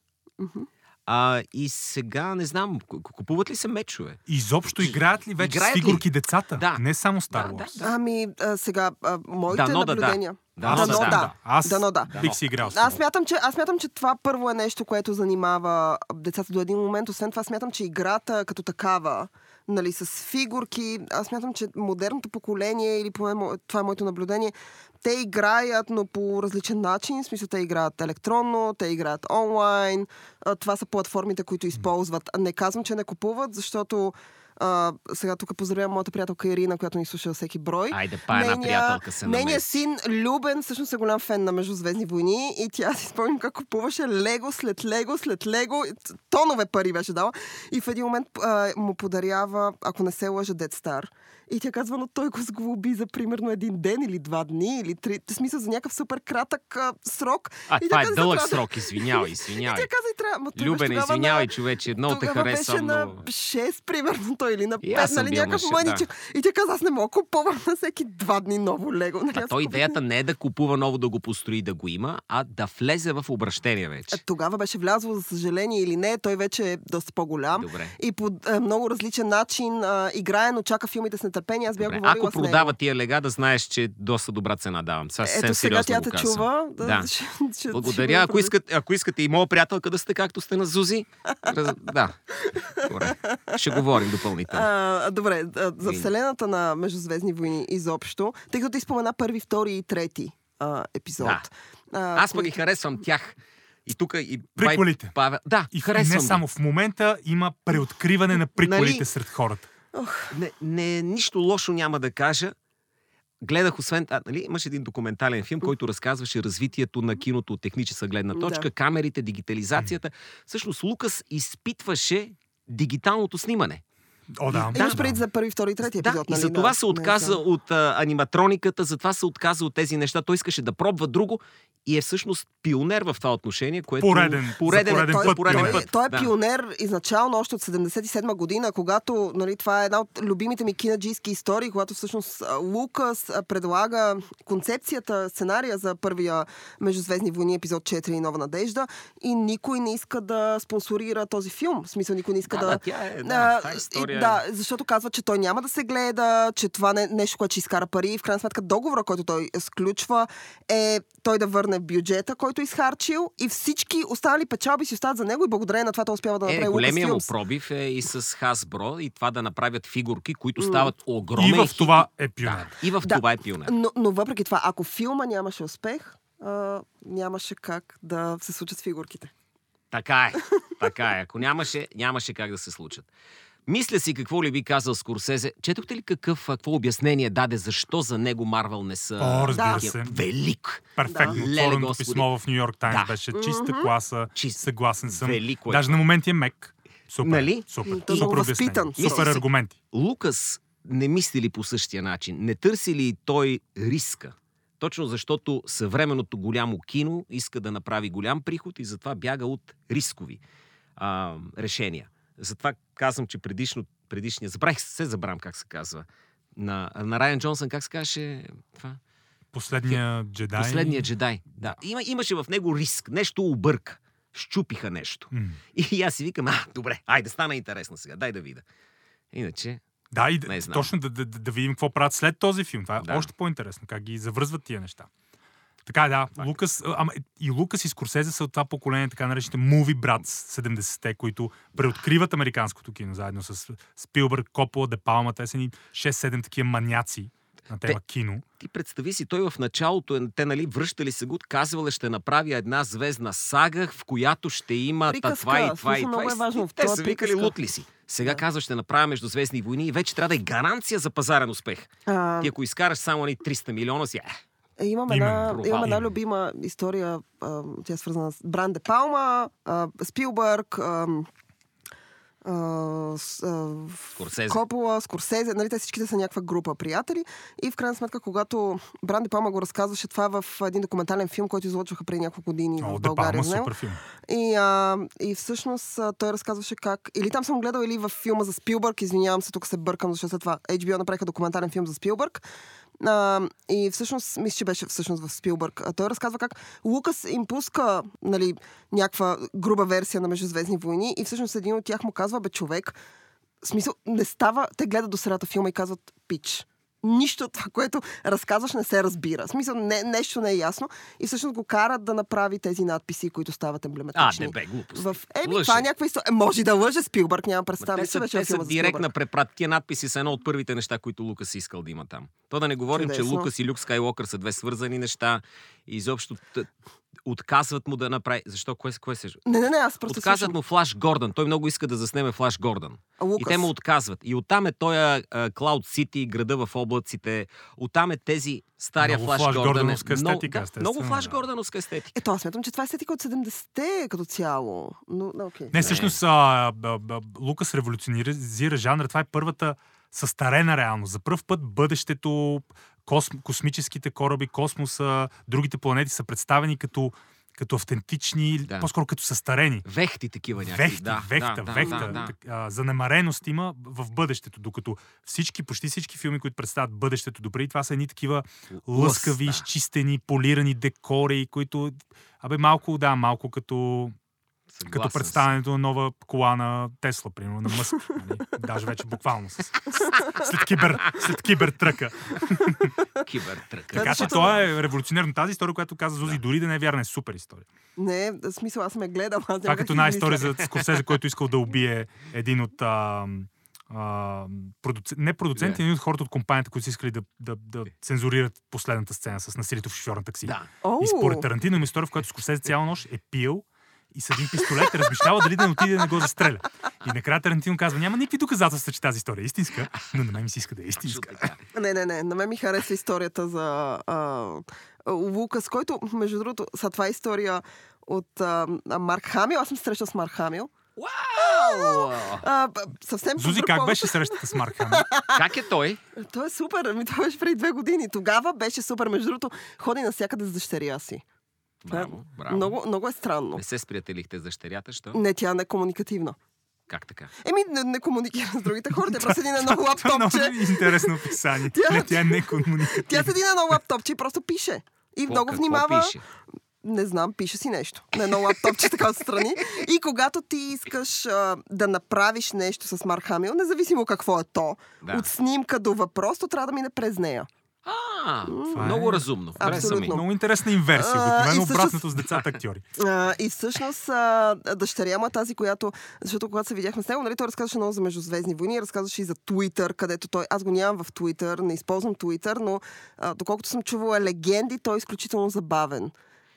А, и сега не знам, ку- купуват ли се мечове?
Изобщо играят ли вече
Играят
с
ли?
фигурки децата?
Да.
Не само Star
Да, да,
Wars.
да.
Ами, а, сега, а, моите
Дано да, да.
наблюдения...
Дано да, да.
да.
Аз
Дано да.
бих си играл с
Аз
това.
смятам, че, аз смятам, че това първо е нещо, което занимава децата до един момент. Освен това, смятам, че играта като такава, нали, с фигурки, аз смятам, че модерното поколение, или поне това е моето наблюдение, те играят, но по различен начин. В смисъл, те играят електронно, те играят онлайн. Това са платформите, които използват. Не казвам, че не купуват, защото а, сега тук поздравявам моята приятелка Ирина, която ни слуша всеки брой.
Айде, па една приятелка се
Нейният син Любен всъщност е голям фен на Междузвездни войни и тя си спомням как купуваше лего след лего след лего. Тонове пари беше дала. И в един момент а, му подарява, ако не се лъжа, Dead Star. И тя казва, но той го сглоби за примерно един ден или два дни или три. В смисъл за някакъв супер кратък а, срок.
А,
И
това е
каза,
дълъг
трябва да-
срок, извинявай,
И
извинявай.
тя каза и трябва. Ма той
Любен, извинявай,
на...
човече, много те
Тогава
харесвам,
беше на
но...
6, примерно, той или на
И аз
5,
съм
нали,
на
някакъв
шест,
мъничък. И тя каза, аз не мога да купувам на всеки два дни ново лего. Нали,
А
аз
то
купих
идеята не е да купува ново да го построи да го има, а да влезе в обращение вече.
Тогава беше влязло, за съжаление или не, той вече е доста по-голям.
Добре.
И по е, много различен начин а, играе, но чака филмите с нетърпение. Аз бях
Добре.
говорила
Ако продава тия лега, да знаеш, че доста добра цена давам. Сега
Ето сега
сериозно
тя те чува.
Да.
ще- ще-
Благодаря.
ще
Ако,
го
искат, ако искате и моя приятелка да сте както сте на Зузи, раз... да. Добре. Ще говорим допълнително.
А, добре, за вселената на Междузвездни войни изобщо, тъй като ти спомена първи, втори и трети а, епизод.
Да.
А,
Аз пък ги харесвам тях. И тук и
Приколите.
Павел... Да,
И
харесвам
не само в момента има преоткриване на приколите
Нали?
сред хората.
Не, не, нищо лошо няма да кажа. Гледах, освен... А, нали, имаш един документален филм, който разказваше развитието на киното от техническа гледна точка,
Да.
камерите, дигитализацията. Всъщност Лукас изпитваше дигиталното снимане.
О, да.
Имаш
да.
преди за първи, втори, трети
Да,
епизод,
и
нали?
за това
Да,
се
не
отказа
знам.
от а, аниматрониката, затова се отказа от тези неща. Той искаше да пробва друго и е всъщност пионер в това отношение, което...
Пореден, за
пореден,
пореден
той,
път
пореден.
Той,
път.
той е
да.
пионер изначално още от 77 година, когато нали, това е една от любимите ми кинаджийски истории, когато всъщност а, Лукас а, предлага концепцията, сценария за първия Междузвездни войни, епизод 4 Нова надежда и никой не иска да спонсорира този филм. В смисъл, никой не иска
Да,
да...
да, тя е,
А,
да,
и-
история е-
да, защото казва, че той няма да се гледа, че това не е нещо, което ще изкара пари. И в крайна сметка договора, който той сключва, е той да върне бюджета, който е изхарчил и всички останали печалби си остават за него и благодарение на това той успява да
Е,
направи
големия му пробив е и с Hasbro и това да направят фигурки, които стават огромен
И в това е пионер.
Да, и в
Да.
това е пионер.
Но, но въпреки това, ако филма нямаше успех, а, нямаше как да се случат фигурките.
Така е. Така е. Ако нямаше, нямаше как да се случат. Мисля си какво ли би казал Скорсезе. Четохте ли какъв, какво обяснение даде, защо за него Марвел не са
О, разбира
такива?
се.
Велик.
Перфектно.
Да.
Отвореното писмо в Нью Йорк Таймс
Да.
беше чиста класа.
Чист.
Съгласен съм.
Велико е
Даже на моменти е мек. Супер.
Нали?
Супер.
Много
Супер
възпитан.
Супер аргументи.
Лукас не мисли ли по същия начин? Не търси ли той риска? Точно защото съвременното голямо кино иска да направи голям приход и затова бяга от рискови а, решения. Затова казвам, че предишно, предишния... Забравих се, забравям как се казва. На, на Райан Джонсън, как се каже това?
Последния джедай.
Последният джедай. Да. Има, имаше в него риск. Нещо обърка. Щупиха нещо.
М.
И аз си викам, а, добре, айде, стана интересно сега, дай да видя. Иначе,
Да, и
Не
да,
знам.
точно да, да, да, да видим какво правят след този филм. Това е
Да.
още по-интересно. Как ги завързват тия неща. Така е, да. Лукас, а, ама, и Лукас и Скорсезе са от това поколение, така наречените movie brats 70-те, които преоткриват американското кино, заедно с Спилбърг, Копола, Де Палма. Те са ни 6-7 такива маняци на тема кино.
ти представи си, той в началото, е- те нали връщали се го, казвал е, ще направи една звездна сага, в която ще има та,
Приказка.
това и това и това.
много е
И
важно в
Те са викали лут ли си. Сега казва, ще направя междузвездни войни и вече трябва да е гаранция за пазарен успех.
А,
Ти ако изкараш само ни 300 милиона си, Е,
имам,
Именно,
една, имам една любима история, а, тя е свързана с Бран де Палма, а, Спилбърг, а,
Скорсезе.
Копола, Скорсезе, нали, те всичките са някаква група приятели. И в крайна сметка, когато Бран де Палма го разказваше това в един документален филм, който излъчваха преди няколко години
О,
в България.
Палма,
него.
супер филм.
И, а, и всъщност той разказваше как... Или там съм гледал, или в филма за Спилбърг, извинявам се, тук се бъркам, защото след това HBO направиха документален филм за Спилбърг. А, и всъщност, мисля, че беше всъщност в Спилбърг. А той разказва как Лукас им пуска нали, някаква груба версия на Междузвездни войни и всъщност един от тях му казва, бе, човек, в смисъл, не става, те гледат до средата филма и казват, пич, нищо от това, което разказваш, не се разбира. В смисъл, не, нещо не е ясно. И всъщност го карат да направи тези надписи, които стават
а,
емблематични.
не бе, глупост.
В... Еми,
Лъже.
това е някаква история. Е, може да лъже Спилбърг, нямам представа.
те са, те са директна препрат. Тия надписи са едно от първите неща, които Лукас искал да има там. То да не говорим, че
Чудесно.
Лукас и Люк Скайлокър са две свързани неща. И изобщо отказват му да направи. Защо? Кое, кое се...
Не, не, не, аз просто
Отказват
слушам.
му Флаш Гордън. Той много иска да заснеме Флаш Гордън.
Лукас.
И те му отказват. И оттам е той Клауд Сити, града в облаците. Оттам е тези стария
Много
Флаш
Флаш
Гордън. е
Гордъновска
много,
естетика,
да,
естествено,
много Флаш
да.
Гордъновска естетика.
Ето, аз смятам, че това е сетика от 70-те като цяло. Но, окей.
Не, всъщност а, а, а, Лукас революционизира жанра. Това е първата състарена реалност. За първ път бъдещето, косм, космическите кораби, космоса, другите планети са представени като, като автентични,
Да.
по-скоро като състарени.
Вехти такива някакви.
Вехти,
да,
вехта,
да,
вехта.
Да, да.
А, занемареност има в бъдещето, докато всички, почти всички филми, които представят бъдещето допреди това са едни такива лъскави,
да.
изчистени, полирани декори, които, абе, малко, да, малко като
Съгласен
като представянето на нова кола на Тесла, примерно, на Мъск. Нали? Даже вече буквално. С, с, след, кибер, след кибертръка.
Кибертръка.
Така че
защото-
това е революционерно. Тази история, която каза Зузи, дори да не е вярна, е супер история.
Не, в смисъл, аз съм я гледал. Аз
Това като
как
една
да си
история
измисля.
за Скорсезе, който искал да убие един от а, а, продуц... не продуценти,
Не.
един от хората от компанията, които са искали да, да, да цензурират последната сцена с насилието в шофьор на такси.
Да.
О,
И според Тарантино има история, в която Скорсезе цяла нощ е пил и с един пистолет размишлява дали да не отиде да не го застреля. И накрая Тарантино казва, няма никакви доказателства, че тази история е истинска, но на мен ми се иска да е истинска.
Не, не, не. На мен ми харесва историята за а, Лукас, който, между другото, са това е история от а, Марк Хамил. Аз съм се срещал с Марк Хамил.
Вау!
А, съвсем
Зузи, как беше срещата с Марк Хамил?
Как е той?
Той е супер. Ами това беше преди две години. Тогава беше супер. Между другото, ходи навсякъде с дъщеря си. Това е
Браво, браво.
Много, много е странно.
Не се сприятелихте с дъщерята, що?
Не, тя не е комуникативна.
Как така?
Еми, не, не комуникира с другите хора. Тя просто седи на едно
е много
лаптопче.
интересно описание.
Тя-
Не, Тя е некомуникативна.
Тя седи на едно лаптопче и просто пише. И
Какво-
много внимава.
Пише?
Не знам, пише си нещо. На едно лаптопче така отстрани. И когато ти искаш а, да направиш нещо с Марк Хамил, независимо какво е то,
Да.
от снимка до въпрос, то трябва да мине през нея.
А,
Това
много
е-
разумно.
Абсолютно.
Много интересна инверсия. Обикновено
всъщност-
обратното с децата актьори.
А, и всъщност а, дъщеря му е тази, която, защото когато се видяхме с него, нали, той разказваше много за Междузвездни войни, разказваше и за Twitter, където той, аз го нямам в Twitter, не използвам Twitter, но а, доколкото съм чувала легенди, той е изключително забавен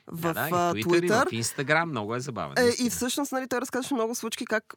в
Да, да, и
а,
в Twitter,
Twitter.
и в Инстаграм. Много е забавен.
Е, и всъщност, нали, той разказваше много случки как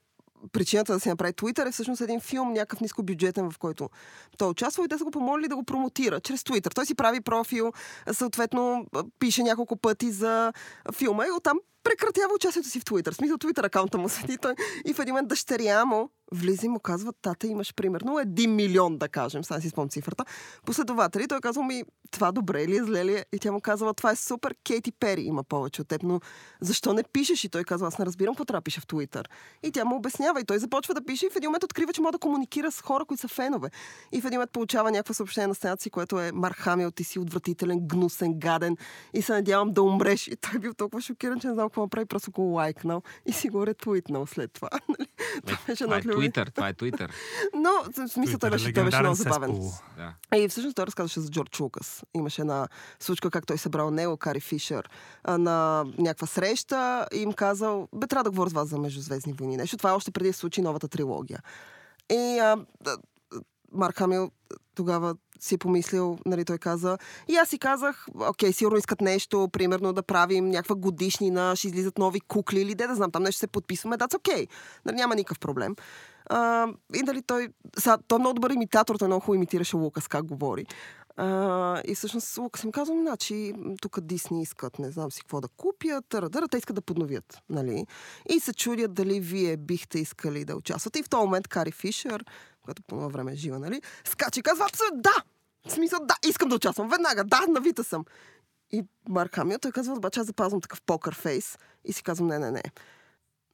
причината да си направи Twitter е всъщност един филм, някакъв нискобюджетен, в който той участва и те са го помолили да го промотира чрез Twitter. Той си прави профил, съответно пише няколко пъти за филма и оттам прекратява участието си в. В смисъл Twitter акаунта му седи той и в един момент дъщеря му влиза и му казва, тата имаш примерно един милион, да кажем, сега си спомням цифрата, последователи. Той казва ми, това добре ли е, зле ли е? И тя му казва, това е супер, Кейти Пери има повече от теб, но защо не пишеш? И той казва, аз не разбирам какво трябва да в Twitter. И тя му обяснява и той започва да пише и в един момент открива, че може да комуникира с хора, които са фенове. И в един момент получава някакво съобщение на стената си, което е Марк Хамил, ти си отвратителен, гнусен, гаден и се надявам да умреш. И той е бил толкова шокиран, че не знам какво направи, просто го лайкнал и си го ретвитнал след това. Нали? Това беше
Това е. Twitter, това е Twitter.
Но, в смисъл, той
е
беше, той беше много забавен.
Да.
И всъщност той разказваше за Джордж Лукас. Имаше една случка, как той събрал него, Кари Фишер, на някаква среща и им казал, бе, трябва да говоря с вас за Междузвездни войни. Нещо. Това е още преди случи новата трилогия. И а, Марк Хамил тогава си е помислил, нали, той каза, и аз си казах, окей, сигурно искат нещо, примерно да правим някаква годишнина, ще излизат нови кукли или де да знам, там нещо се подписваме, that's окей, нали, няма никакъв проблем. А, и дали той, са, той е много добър имитатор, той много хубаво имитираше Лукас, как говори. А, и всъщност Лукас им казва, значи, тук Дисни искат, не знам си какво да купят, търа, те искат да подновят, нали? И се чудят дали вие бихте искали да участвате. И в този момент Кари Фишер, която по това време е жива, нали, скача и казва, абсолютно да! В смисъл, да, искам да участвам, веднага, да, навита съм. И Марк Хамил, той казва, обаче аз запазвам такъв покър фейс и си казвам, не, не, не.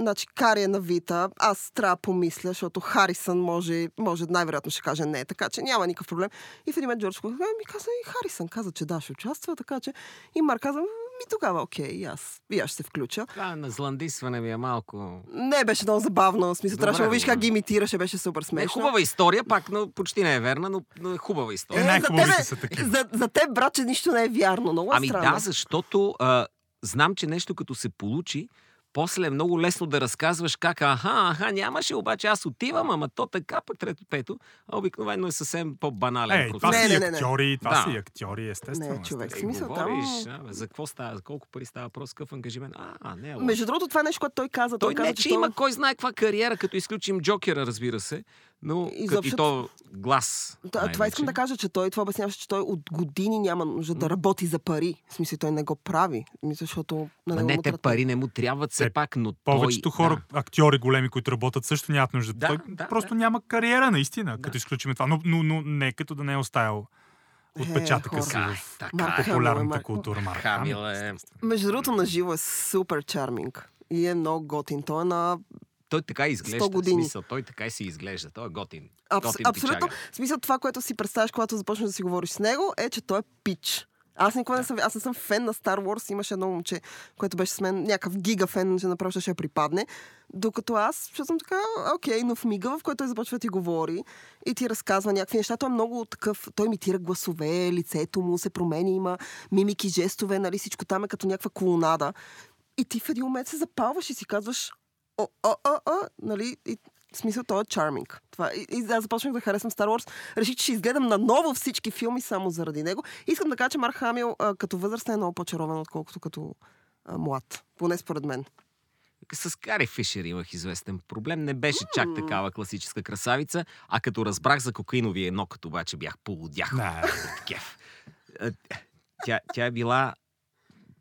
Значи, Кари е навита, аз трябва да помисля, защото Харисън може, може най-вероятно ще каже не, така че няма никакъв проблем. И в един момент Джордж ми каза и Харисън каза, че да, ще участва, така че и Марк каза, ми тогава, окей, и аз, и аз ще се включа.
Това на зландисване ми е малко...
Не, беше много забавно, в смисъл, трябваше да видиш как ги имитираше, беше супер
Не е
смешно.
хубава история, пак но почти не е верна, но, но е хубава
Е,
история.
най-хубавите
за,
са
тебе,
такива.
за, за теб, брат, че нищо не е вярно. Много е
Ами
странно.
да, защото а, знам, че нещо като се получи, после е много лесно да разказваш как, аха, аха, нямаше, обаче аз отивам, ама то така, пък трето, пето, а обикновено е съвсем по-банален
Е, това.
Не,
са и
не, не, не.
актьори, това
Да.
са и актьори, естествено.
Не, човек,
естествено.
смисъл, там-
говориш, а, бе, за какво става, за колко пари става въпрос, какъв ангажимент. А, а не е лошо.
Между другото, това е нещо, което той каза. Той,
Той
каза,
не, че има кой знае каква кариера, като изключим Джокера, разбира се, но
Изобщо-
като и то глас.
Да, това искам да кажа, че той това обясняваше, че той от години няма нужда да работи за пари. В смисъл, той не го прави. Защото на него
не,
му
те
трябва-
пари не му трябват все
Те,
пак, но
Повечето
той...
хора, актьори големи, които работят, също нямат нужда.
Да,
Той
да,
просто
да.
няма кариера, наистина, като изключим това. Но, но, но не като да не е оставил отпечатъка
хора.
си
е,
в
така е.
Е
популярната
Марк.
култура. Марк
Хамил е-
естествено.
Между другото, на живо е супер чарминг. И е много готин. Той е на...
Той така изглежда.
100 години.
Смисъл, той така и си изглежда. Той е готин.
Абс...
готин
Абсолютно.
пичага.
Смисъл, това, което си представяш, когато започнеш да си говориш с него, е, че той е пич. Аз никога не съм, аз не съм фен на Star Wars. Имаше едно момче, което беше с мен, някакъв гига фен, че направо ще я припадне. Докато аз, ще съм така, окей, но в мига, в който той започва да ти говори и ти разказва някакви неща, той е много такъв, той имитира гласове, лицето му се промени, има мимики, жестове, нали, всичко там е като някаква колонада. И ти в един момент се запалваш и си казваш, о, о, о, о, нали, и в смисъл, той е чарминг. Това. И, и аз започнах да харесвам Star Wars. Реших, че ще изгледам наново всички филми само заради него. Искам да кажа, че Марк Хамил а, като възрастен е много по-чаровен, отколкото като а, млад. Поне според мен.
С Кари Фишер имах известен проблем. Не беше чак такава класическа красавица, а като разбрах за кокаиновия нокът, обаче бях полудях
Да.
кеф. Е, Тя, тя е била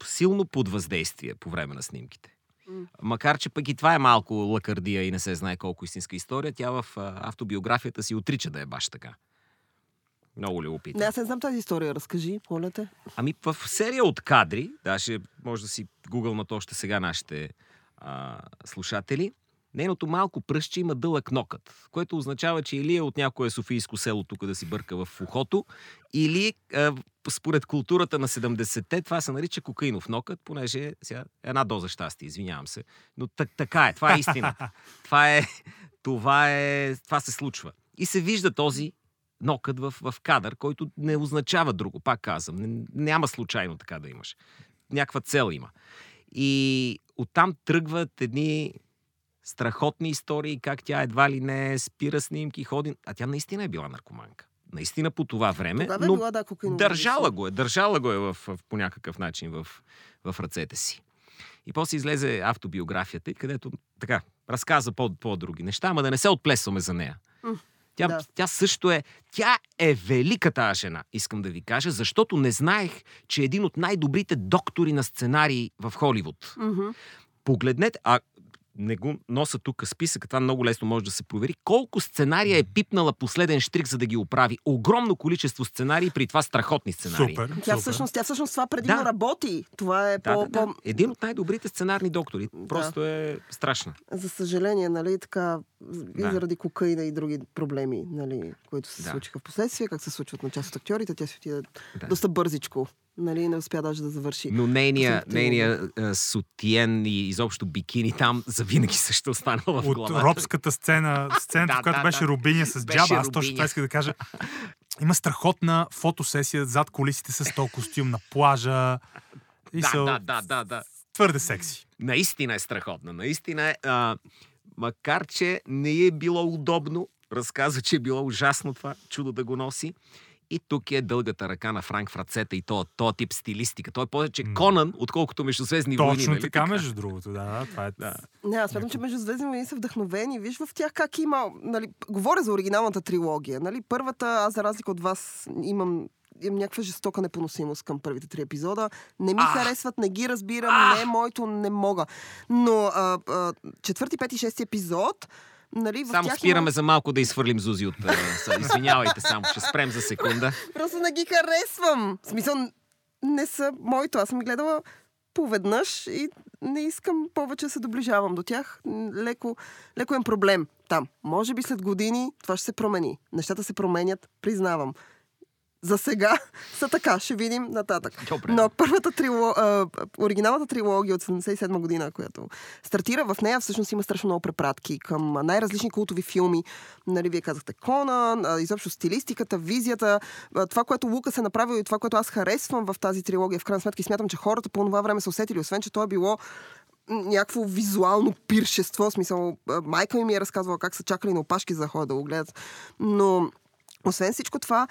силно под въздействие по време на снимките. Макар, че пък и това е малко лакардия и не се знае колко истинска история, тя в автобиографията си отрича да е баш така. Много любопитно.
Не, аз не знам тази история. Разкажи, моля те.
Ами в серия от кадри, даже може да си гугълнат още сега нашите а, слушатели, нейното малко пръстче има дълъг нокът, което означава, че или е от някое софийско село тук да си бърка в ухото, или а, според културата на 70-те това се нарича кокаинов нокът, понеже сега една доза щастие, извинявам се. Но так, така е, това е истината. това е, това е, това се случва. И се вижда този нокът в, в кадър, който не означава друго, пак казвам. Не, няма случайно така да имаш. Някаква цел има. И оттам тръгват едни страхотни истории, как тя едва ли не спира снимки, ходи. А тя наистина е била наркоманка. Наистина по това време.
Тогава е
но
била, да, кокаинова
държала го е, държала го е в, в, по някакъв начин в, в ръцете си. И после излезе автобиографията, където така разказа по, по-други неща, ама да не се отплесваме за нея.
М,
Тя,
да.
тя също е. Тя е велика тази жена, искам да ви кажа, защото не знаех, че е един от най-добрите доктори на сценарии в Холивуд.
Мгм.
Погледнете, а не го носа тук списък, това много лесно може да се провери. Колко сценария е пипнала последен штрих, за да ги оправи? Огромно количество сценарии, при това страхотни сценарии.
Супер.
Тя
супер.
всъщност, тя всъщност това предимно
Да.
работи. Това е
Да,
по,
да, да.
по...
Един от най-добрите сценарни доктори.
Да.
Просто е страшна.
За съжаление, нали, така, и
Да.
заради кокаина и други проблеми, нали, които се
Да.
случиха в последствие, как се случват на част от актьорите, тя си отиде
Да.
доста бързичко. Нали, не успя даже да завърши.
Но нейния, нейния а, сутиен и изобщо бикини там завинаги също е останала в
От
главата.
робската сцена, сцената,
Да,
в която
да,
беше
да.
Рубиня с
Беше
джаба, аз точно това исках да кажа. Има страхотна фотосесия зад колисите с този костюм на плажа. И
Да,
са
да, да, да, да.
твърде секси.
Наистина е страхотна. Наистина е. А, макар, че не е било удобно, разказва, че е било ужасно това чудо да го носи. И тук е дългата ръка на Франк в ръцете и то, то тип стилистика. Той е повече
М.
Конан, отколкото междузвездни войни.
Точно
нали
така, между другото. Да, да, това е...
Да.
Не, аз смятам, че между Звездни войни са вдъхновени. Виж в тях как има... Нали, говоря за оригиналната трилогия. Нали, първата, аз за разлика от вас, имам имам някаква жестока непоносимост към първите три епизода. Не ми
А!
харесват, не ги разбирам,
А!
не е моето, не мога. Но а, а, четвърти, пети, шести епизод, нали,
Само
тях
спираме
има...
за малко да изхвърлим Зузи от... Извинявайте само, ще спрем за секунда.
Просто не ги харесвам. В смисъл, не са моето. Аз съм ги гледала поведнъж и не искам повече да се доближавам до тях. Леко, леко е проблем там. Може би след години това ще се промени. Нещата се променят, признавам. За сега са така, ще видим нататък.
Добре.
Но първата трило, а, оригиналната трилогия от 77 година, която стартира в нея, всъщност има страшно много препратки към най-различни култови филми. Нали, вие казахте Конан, а, изобщо стилистиката, визията, а, това, което Лукас е направил и това, което аз харесвам в тази трилогия, в крайна сметка и смятам, че хората по това време са усетили, освен, че то е било някакво визуално пиршество, в смисъл, майка ми ми е разказвала как са чакали на опашки за да го гледат. Но, освен всичко това,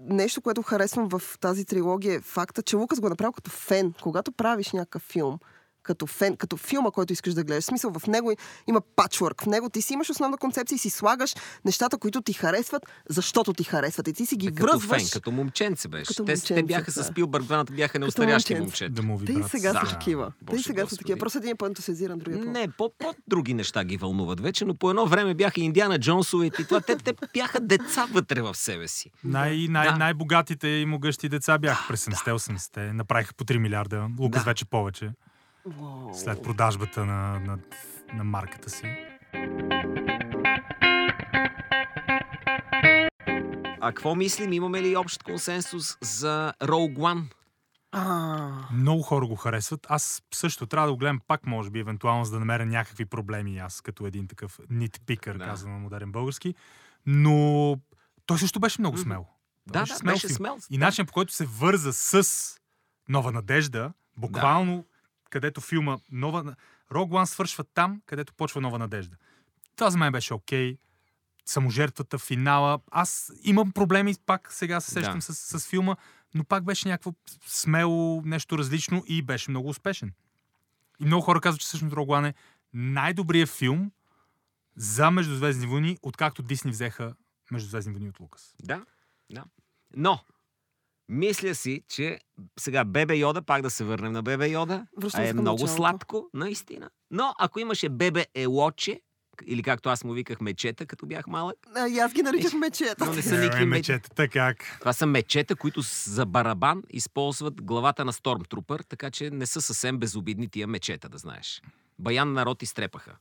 нещо, което харесвам в тази трилогия е факта, че Лукас го е направил като фен. Когато правиш някакъв филм, като фен, като филма, който искаш да гледаш. В смисъл, в него има пачворк. В него ти си имаш основна концепция и си слагаш нещата, които ти харесват, защото ти харесват. И ти си ги
като
връзваш.
фен, като момченце беше.
Като
те, те
момченце,
бяха с
да.
Спилбърг, двамата бяха неустарящи
момченце.
момчета.
Да му ви
Те и
брат.
сега
Да.
са такива. Те и
Боже
сега са такива. Просто един е по-ентусиазиран, другия е по-
Не, по, по други неща ги вълнуват вече, но по едно време бяха Индиана Джонсовете и това. Те, те бяха деца вътре в себе си.
Най- най-
Да.
Най-богатите и могъщи деца бяха през 70-80-те. Направиха по 3 милиарда. Лукас
Да.
вече повече. След продажбата на, на, на марката си.
А какво мислим? Имаме ли общ консенсус за Rogue One?
А,
Много хора го харесват. Аз също трябва да го гледам пак, може би, евентуално, за да намеря някакви проблеми аз, като един такъв нитпикър,
Да.
да. казвам на модерен български. Но той също беше много смел. Той
Да, да, беше
филм.
смел.
И начинът по който се върза с Нова надежда, буквално, където филма Нова... Рог One свършва там, където почва Нова надежда. Това за мен беше окей. Саможертвата, финала. Аз имам проблеми, пак сега се сещам
Да.
с, с филма, но пак беше някакво смело, нещо различно и беше много успешен. И много хора казват, че всъщност Рог One е най-добрият филм за Междузвездни войни, откакто Дисни взеха Междузвездни войни от Лукас.
Да, да. Но, Мисля си, че сега Бебе Йода, пак да се върнем на Бебе Йода, а е много
началото.
сладко, наистина. Но ако имаше Бебе Елоче, или както аз му виках мечета, като бях малък,
А, и аз ги наричах мечета.
но не са
Е,
никакви
е,
мечета.
как?
Това са мечета, които за барабан използват главата на Стормтрупър, така че не са съвсем безобидни тия мечета, да знаеш. Баян народ изтрепаха.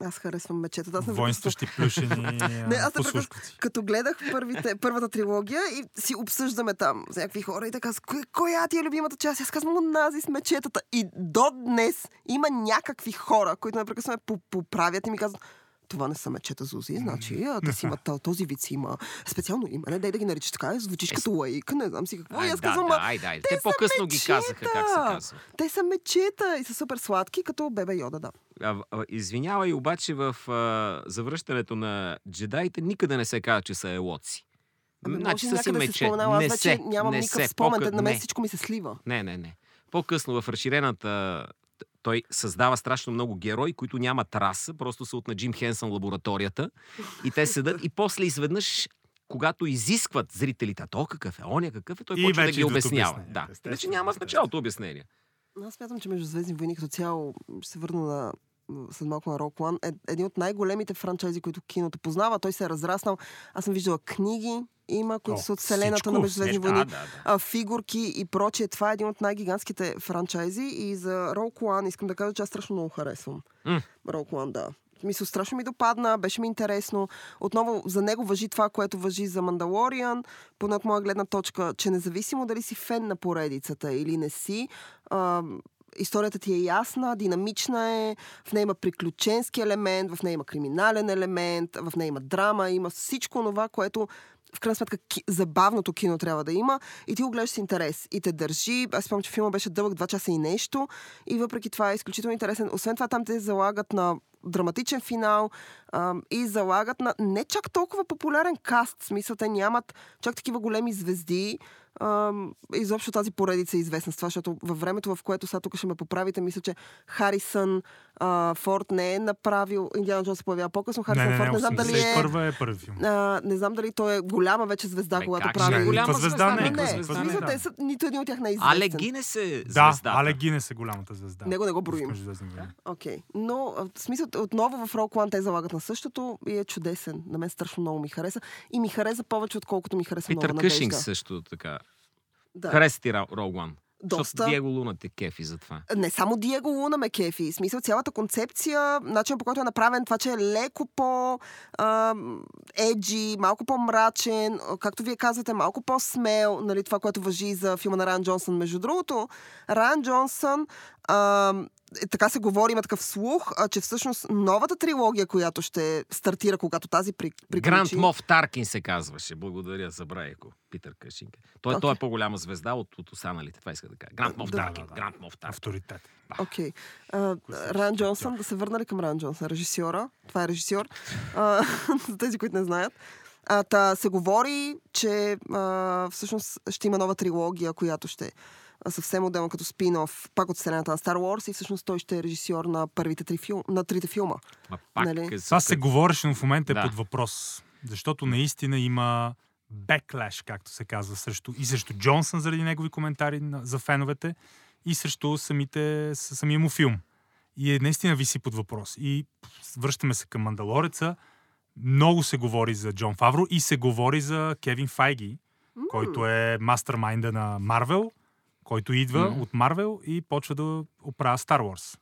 Аз харесвам мечетата. Аз не
Воинстващи плюшени
Не, аз
послушковци.
като гледах първите, първата трилогия и си обсъждаме там с някакви хора и така, кой, коя ти е любимата част? Аз казвам онази с мечетата. И до днес има някакви хора, които непрекъснато ме по- поправят и ми казват, това не са мечета Зузи, значи а, те си имат то- този вид си има специално име, не дай да ги наричаш така, звучиш като лаик, не знам си какво.
Ай,
аз
да,
казвам,
да,
«Ма,
ай, дай.
те
Те по-късно ги казаха как се
мечета!»
казва.
те са мечета и са супер сладки, като бебе Йода, да.
А, а, Извинявай, обаче в а, завръщането на джедаите никъде не се казва, че са елоци.
Ами,
Значи са си
се
мече.
аз
Не
вече
се,
нямам
не
никакъв
се.
спомен,
По-къ-
на мен всичко ми се слива.
Не, не, не. По-късно в разширената той създава страшно много герои, които нямат раса, просто са от на Джим Хенсън лабораторията. И те седат и после изведнъж когато изискват зрителите, а то какъв е, оня какъв е, той
И
почва да ги обяснява. Да.
естествено,
Вече няма в началото обяснение.
Аз смятам, че между Звездни войни като цяло, ще се върна на след малко на Rogue One, е един от най-големите франчайзи, които киното познава. Той се е разраснал. Аз съм виждала книги, има, които
О,
са от вселената
всичко,
на Междузвездни войни.
да, да,
фигурки и прочие. Това е един от най-гигантските франчайзи и за Rogue One искам да кажа, че аз страшно много харесвам. Rogue One, да. Смисъл, страшно ми допадна, беше ми интересно. Отново за него въжи това, което въжи за Мандалориан, поне от моя гледна точка, че независимо дали си фен на поредицата или не си, а, историята ти е ясна, динамична е, в нея има приключенски елемент, в нея има криминален елемент, в нея има драма, има всичко това, което в крайна сметка ки, забавното кино трябва да има и ти го гледаш с интерес и те държи. Аз спомням, че филма беше дълъг 2 часа и нещо и въпреки това е изключително интересен. Освен това там те залагат на драматичен финал а, и залагат на не чак толкова популярен каст. В смисъл, те нямат чак такива големи звезди. А, изобщо тази поредица е известна с това, защото във времето, в което сега тук ще ме поправите, мисля, че Харисън а, Форд не е направил. Индиана Джонс се появява по-късно.
Не,
Харисън
не, не,
Форд не знам дали е...
81 е първи филм.
А, не знам дали той е голяма вече звезда,
Бе,
когато
как
прави.
ще е
Не,
голяма
звезда не,
не,
никаква
не,
звезда не,
смисъл,
да.
те са, нито един от тях не е известен.
Але Гинес е
Да,
звездата.
Але Гинес е голямата звезда.
Него не го броим. Окей. Но в смисъл, отново в Rogue One те залагат на същото и е чудесен. На мен страшно много ми хареса. И ми хареса повече, отколкото ми хареса
Питър Къшинг също така.
Да.
Хареса ти One.
Доста.
Защото Диего Луна те кефи за това.
Не само Диего Луна ме кефи. В смисъл цялата концепция, начинът по който е направен, това, че е леко по ам, еджи, малко по-мрачен, а, както вие казвате, малко по-смел, нали, това, което въжи за филма на Ран Джонсън. Между другото, Ран Джонсън е, така се говори, има такъв слух, а, че всъщност новата трилогия, която ще стартира, когато тази при, приключи...
Грант Мов Таркин се казваше. Благодаря, забравяй го. Питър Къшинг. Той,
Окей.
той е по-голяма звезда от, от останалите. Това иска да кажа. Грант Мов
Да,
Таркин.
да, да.
Грант Мов Таркин.
Авторитет.
Окей. Okay. Ран Джонсън, да се върна ли към Ран Джонсън, режисьора? Това е режисьор. За тези, които не знаят. А, та, се говори, че а, всъщност ще има нова трилогия, която ще съвсем отделно като спин-оф, пак от вселената на Star Wars и всъщност той ще е режисьор на първите три филма, на трите филма.
Ма пак
Нали?
е
Това се говореше, но в момента е
Да.
под въпрос. Защото наистина има беклеш, както се казва, срещу, и срещу Джонсън заради негови коментари на, за феновете, и срещу самите, самия му филм. И е, наистина виси под въпрос. И връщаме се към Мандалореца. Много се говори за Джон Фавро и се говори за Кевин Файги, който е мастермайнда на Марвел, който идва
Мгм.
от Марвел и почва да оправя Star Wars.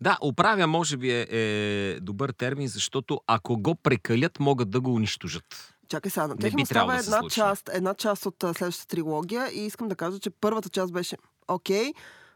Да, оправя може би е, е добър термин, защото ако го прекалят, могат да го унищожат.
Чакай сега, на тях
би
му става
трябвало да се
една част, една част от следващата трилогия и искам да кажа, че първата част беше окей,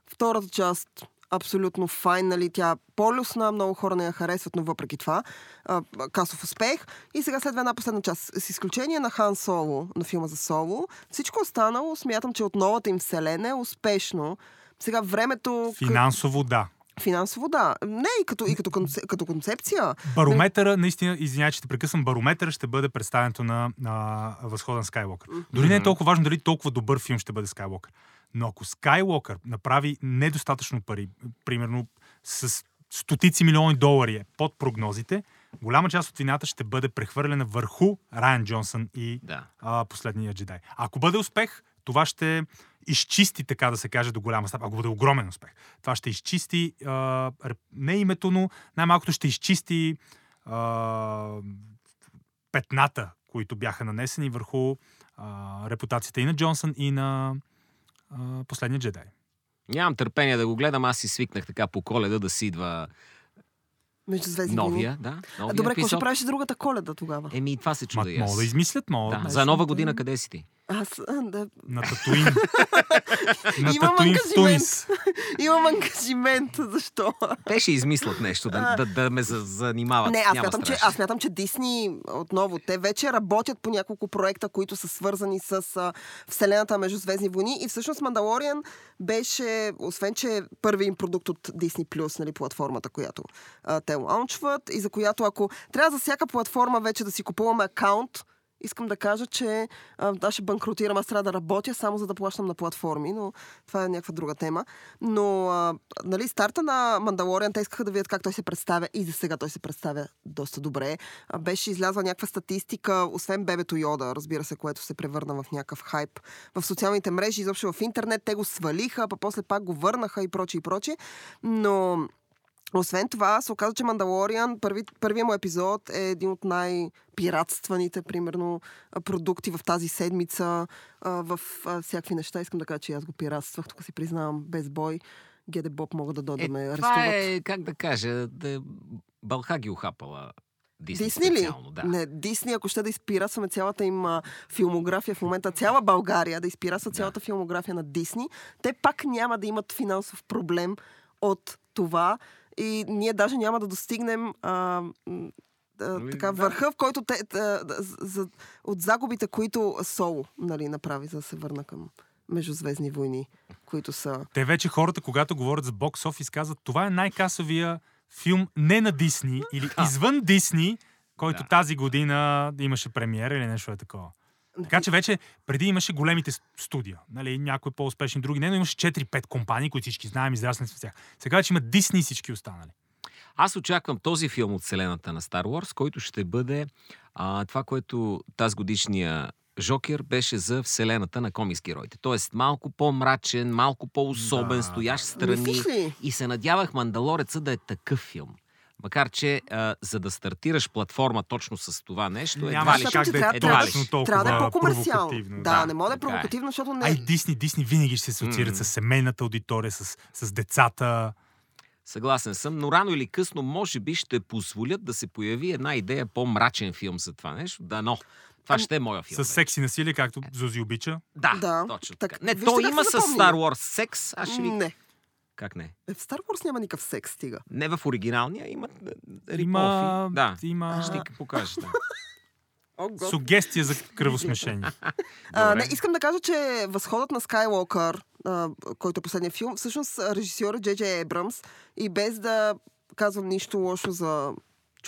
втората част абсолютно файн, нали, тя по-люсна, много хора не я харесват, но въпреки това а, касов успех. И сега следва една последна част. С изключение на Хан Соло, на филма за Соло, всичко останало смятам, че от новата им вселена е успешно. Сега времето...
Финансово, да.
Финансово, да. Не, и като, и като, конце, като концепция.
Барометъра, наистина, извинявай, че те прекъсвам, барометъра ще бъде представенето на, на Възхода на Скайуокър. Дори не е толкова важно дали толкова добър филм ще бъде Скайуокър. Но ако Скайуокър направи недостатъчно пари, примерно с стотици милиони долари е под прогнозите, голяма част от вината ще бъде прехвърлена върху Райан Джонсън и
Да.
а, последния джедай. Ако бъде успех, това ще изчисти, така да се каже, до голяма степен, ако бъде огромен успех. Това ще изчисти а, не името, но най-малкото ще изчисти а, петната, които бяха нанесени върху а, репутацията и на Джонсън, и на а, последния джедай.
Нямам търпение да го гледам. Аз си свикнах така по коледа да си идва
Между звезди войни.
новия. Да,
А,
новия
добре, какво ще правиш другата коледа тогава?
Еми, това се чуда и аз.
могат да измислят, могат.
Да, за нова година къде си ти?
Аз а, да,
На Татуин. на
Имам
Татуин в
ангажимент.
Тунис.
имам ангажимент. Защо?
Те ще измислят нещо, да, да, да ме за- занимават.
Не, аз смятам, че, аз смятам, че Дисни, отново, те вече работят по няколко проекта, които са свързани с а, Вселената между Звездни войни. И всъщност Мандалориан беше, освен че е първи им продукт от Disney+, нали, платформата, която а, те лаунчват и за която ако трябва за всяка платформа вече да си купуваме акаунт, искам да кажа, че аз ще банкротирам, аз трябва да работя само за да плащам на платформи, но това е някаква друга тема. Но, а, нали, старта на Мандалориан, те искаха да видят как той се представя и за сега той се представя доста добре. А, беше излязла някаква статистика, освен бебето Йода, разбира се, което се превърна в някакъв хайп в социалните мрежи, изобщо в интернет, те го свалиха, па после пак го върнаха и прочие и прочие. Но освен това, се оказа, че Мандалориан, първи, първият му епизод е един от най-пиратстваните, примерно, продукти в тази седмица, в всякакви неща. Искам да кажа, че аз го пиратствах, тук си признавам, без бой. Геде Боб могат да дойдат да ме
Е,
арестуват.
това е, как да кажа, да, Бълха ги ухапала Дисни,
Дисни ли?
Да.
Не, Дисни, ако ще да изпирасваме цялата им а, филмография в момента, цяла България да изпирасва цялата филмография на Дисни, те пак няма да имат финансов проблем от това и ние даже няма да достигнем а, а,
Нали,
така, върха, в който те, а, за, от загубите, които Соло нали, направи, за да се върна към Междузвездни войни, които са...
Те вече хората, когато говорят за бокс офис, казват, това е най-касовия филм не на Дисни или извън Дисни, който
Да.
тази година имаше премиера или нещо е такова. Така че вече преди имаше големите студия, нали, някои по-успешни, други не, но имаше 4-5 компании, които всички знаем, израснали с тях. Сега вече има Дисни и всички останали.
Аз очаквам този филм от вселената на Star Wars, който ще бъде а, това, което тази годишния Жокер беше за вселената на комикс героите. Тоест малко по-мрачен, малко по-особен,
Да,
стоящ страни. И се надявах Мандалореца да е такъв филм. Макар, че а, за да стартираш платформа точно с това нещо, едва
Нямаше
ли
че
да е
трябва-
едва ли
точно
ще-
толкова
Трябва да е по-комерциално. Да,
да,
не може да е
е.
провокативно, защото не...
А и Дисни, Дисни винаги ще се асоциират
М.
с семейната аудитория, с, с децата.
Съгласен съм, но рано или късно може би ще позволят да се появи една идея по-мрачен филм за това нещо. Да, но това
Ами,
ще е моя филм.
С секси насилие, както Зузи обича.
Да,
Да,
точно
так,
така. Не, то има с. Star Wars секс. Аз ще ви...
Не.
Как не?
Е, В Star Wars няма никакъв секс, стига.
Не в оригиналния, има рипофи.
Има,
Да,
има
ще ти покажа. Да.
Гот.
сугестия за кръвосмешение.
А, не, искам да кажа, че възходът на Скайлокър, който е последния филм, всъщност режисьор е Джей Джей Ебрамс и без да казвам нищо лошо за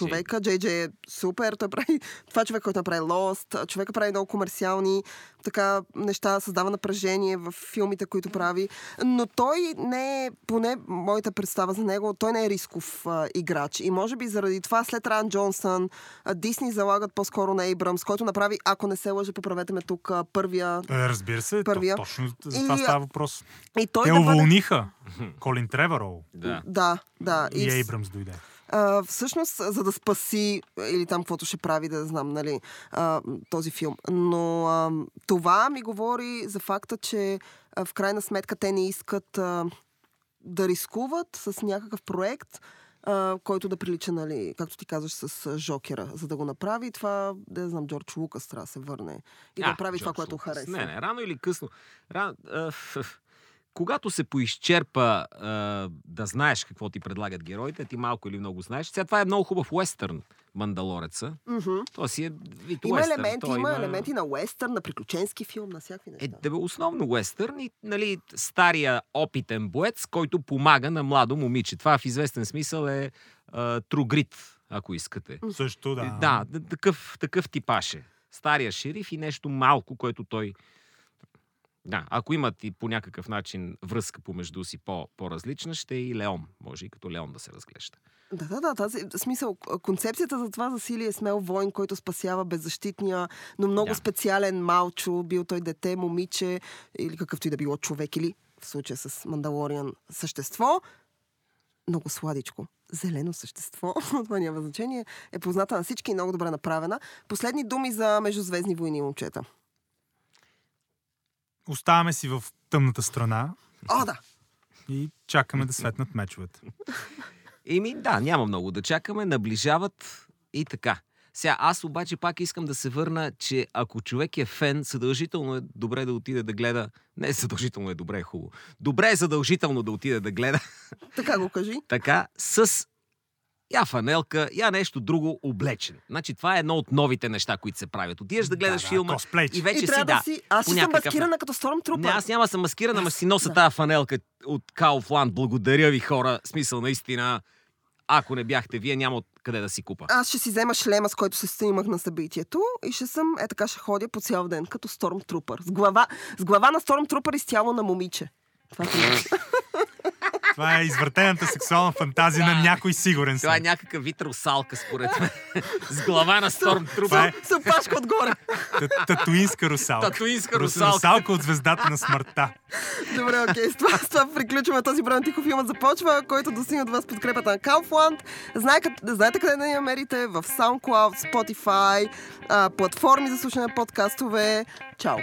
човека, Джей Джей е супер, той прави това човек, който направи Lost, човека прави много комерциални така неща, създава напрежение в филмите, които прави, но той не е, поне моята представа за него, той не е рисков а, играч и може би заради това след Ран Джонсън а, Дисни залагат по-скоро на Ейбрамс, който направи, ако не се лъжа, поправете ме тук, а, първия
Е, Разбира се,
Първия.
то, точно за
И-
това става въпрос.
и той
Те
да бъде...
уволниха Колин Треворол
да.
Да, да.
и
вс-
Ейбрамс дойде.
А, всъщност, за да спаси или там каквото ще прави, да знам, нали, а, този филм. Но а, това ми говори за факта, че а, в крайна сметка те не искат а, да рискуват с някакъв проект, а, който да прилича, нали, както ти казваш, с Жокера. За да го направи, това, да знам, Джордж Лукас трябва да се върне и да
А,
прави това, което
Лукас.
харесва.
Не, не, рано или късно. Ран... а, когато се поизчерпа а, да знаеш какво ти предлагат героите, ти малко или много знаеш. Сега това е много хубав уестърн, Мандалореца.
Мгм.
То си е вид
Има
уестърн.
елементи,
Той
има елементи на уестърн, на приключенски филм, на всякакви
Е,
неща.
да бе, основно уестърн и нали, стария опитен боец, който помага на младо момиче. Това в известен смисъл е а, Grit, ако искате.
Също да.
Да, д- такъв, такъв типаш е. Стария шериф и нещо малко, което той Да, ако имат и по някакъв начин връзка помежду си по, по-различна, ще е и Леон. Може и като Леон да се разглежда.
Да, да, да. Тази, смисъл, концепцията за това засилие е смел воин, който спасява беззащитния, но много
Да.
специален малчо, бил той дете, момиче или какъвто и да било човек или в случая с Мандалориан същество. Много сладичко. Зелено същество, това няма значение, е позната на всички и много добре направена. Последни думи за Междузвездни войни, момчета.
Оставаме си в тъмната страна
О, да!
и чакаме да светнат мечовете.
Еми, да, няма много да чакаме, наближават и така. Сега, аз обаче пак искам да се върна, че ако човек е фен, задължително е добре да отиде да гледа. Не, задължително е добре, е хубаво. Добре е задължително да отиде да гледа
Така го кажи.
така с я фанелка, я нещо друго облечен. Значи това е едно от новите неща, които се правят. Отиваш да гледаш
да,
филма
косплейче.
и вече
и
си,
да,
да,
си... Аз ще съм маскирана като Stormtrooper.
Не, аз няма съм маскирана, ама си носа
Да.
тази фанелка от Kaufland. Благодаря ви, хора. Смисъл, наистина, ако не бяхте вие, няма откъде да си купа.
Аз ще си взема шлема, с който се снимах на събитието и ще съм, е така ще ходя по цял ден, като Stormtrooper. С глава, с глава на Stormtrooper и с тяло на момиче. Това е
Това е извъртената сексуална фантазия на някой сигурен
Това е
съм.
някакъв вид русалка, според мен. С глава на
Това
Stormtrooper.
е-
С опашка отгоре.
Та- Татуинска русалка.
Татуинска
Рус-
русалка.
Русалка от звездата на смъртта.
Добре, окей. С това, с това приключваме този брой на Тихо филмът започва, който достигна от вас подкрепата на Kaufland. Знае, къд- знаете къде да ни намерите? В SoundCloud, Spotify, платформи за слушане на подкастове. Чао!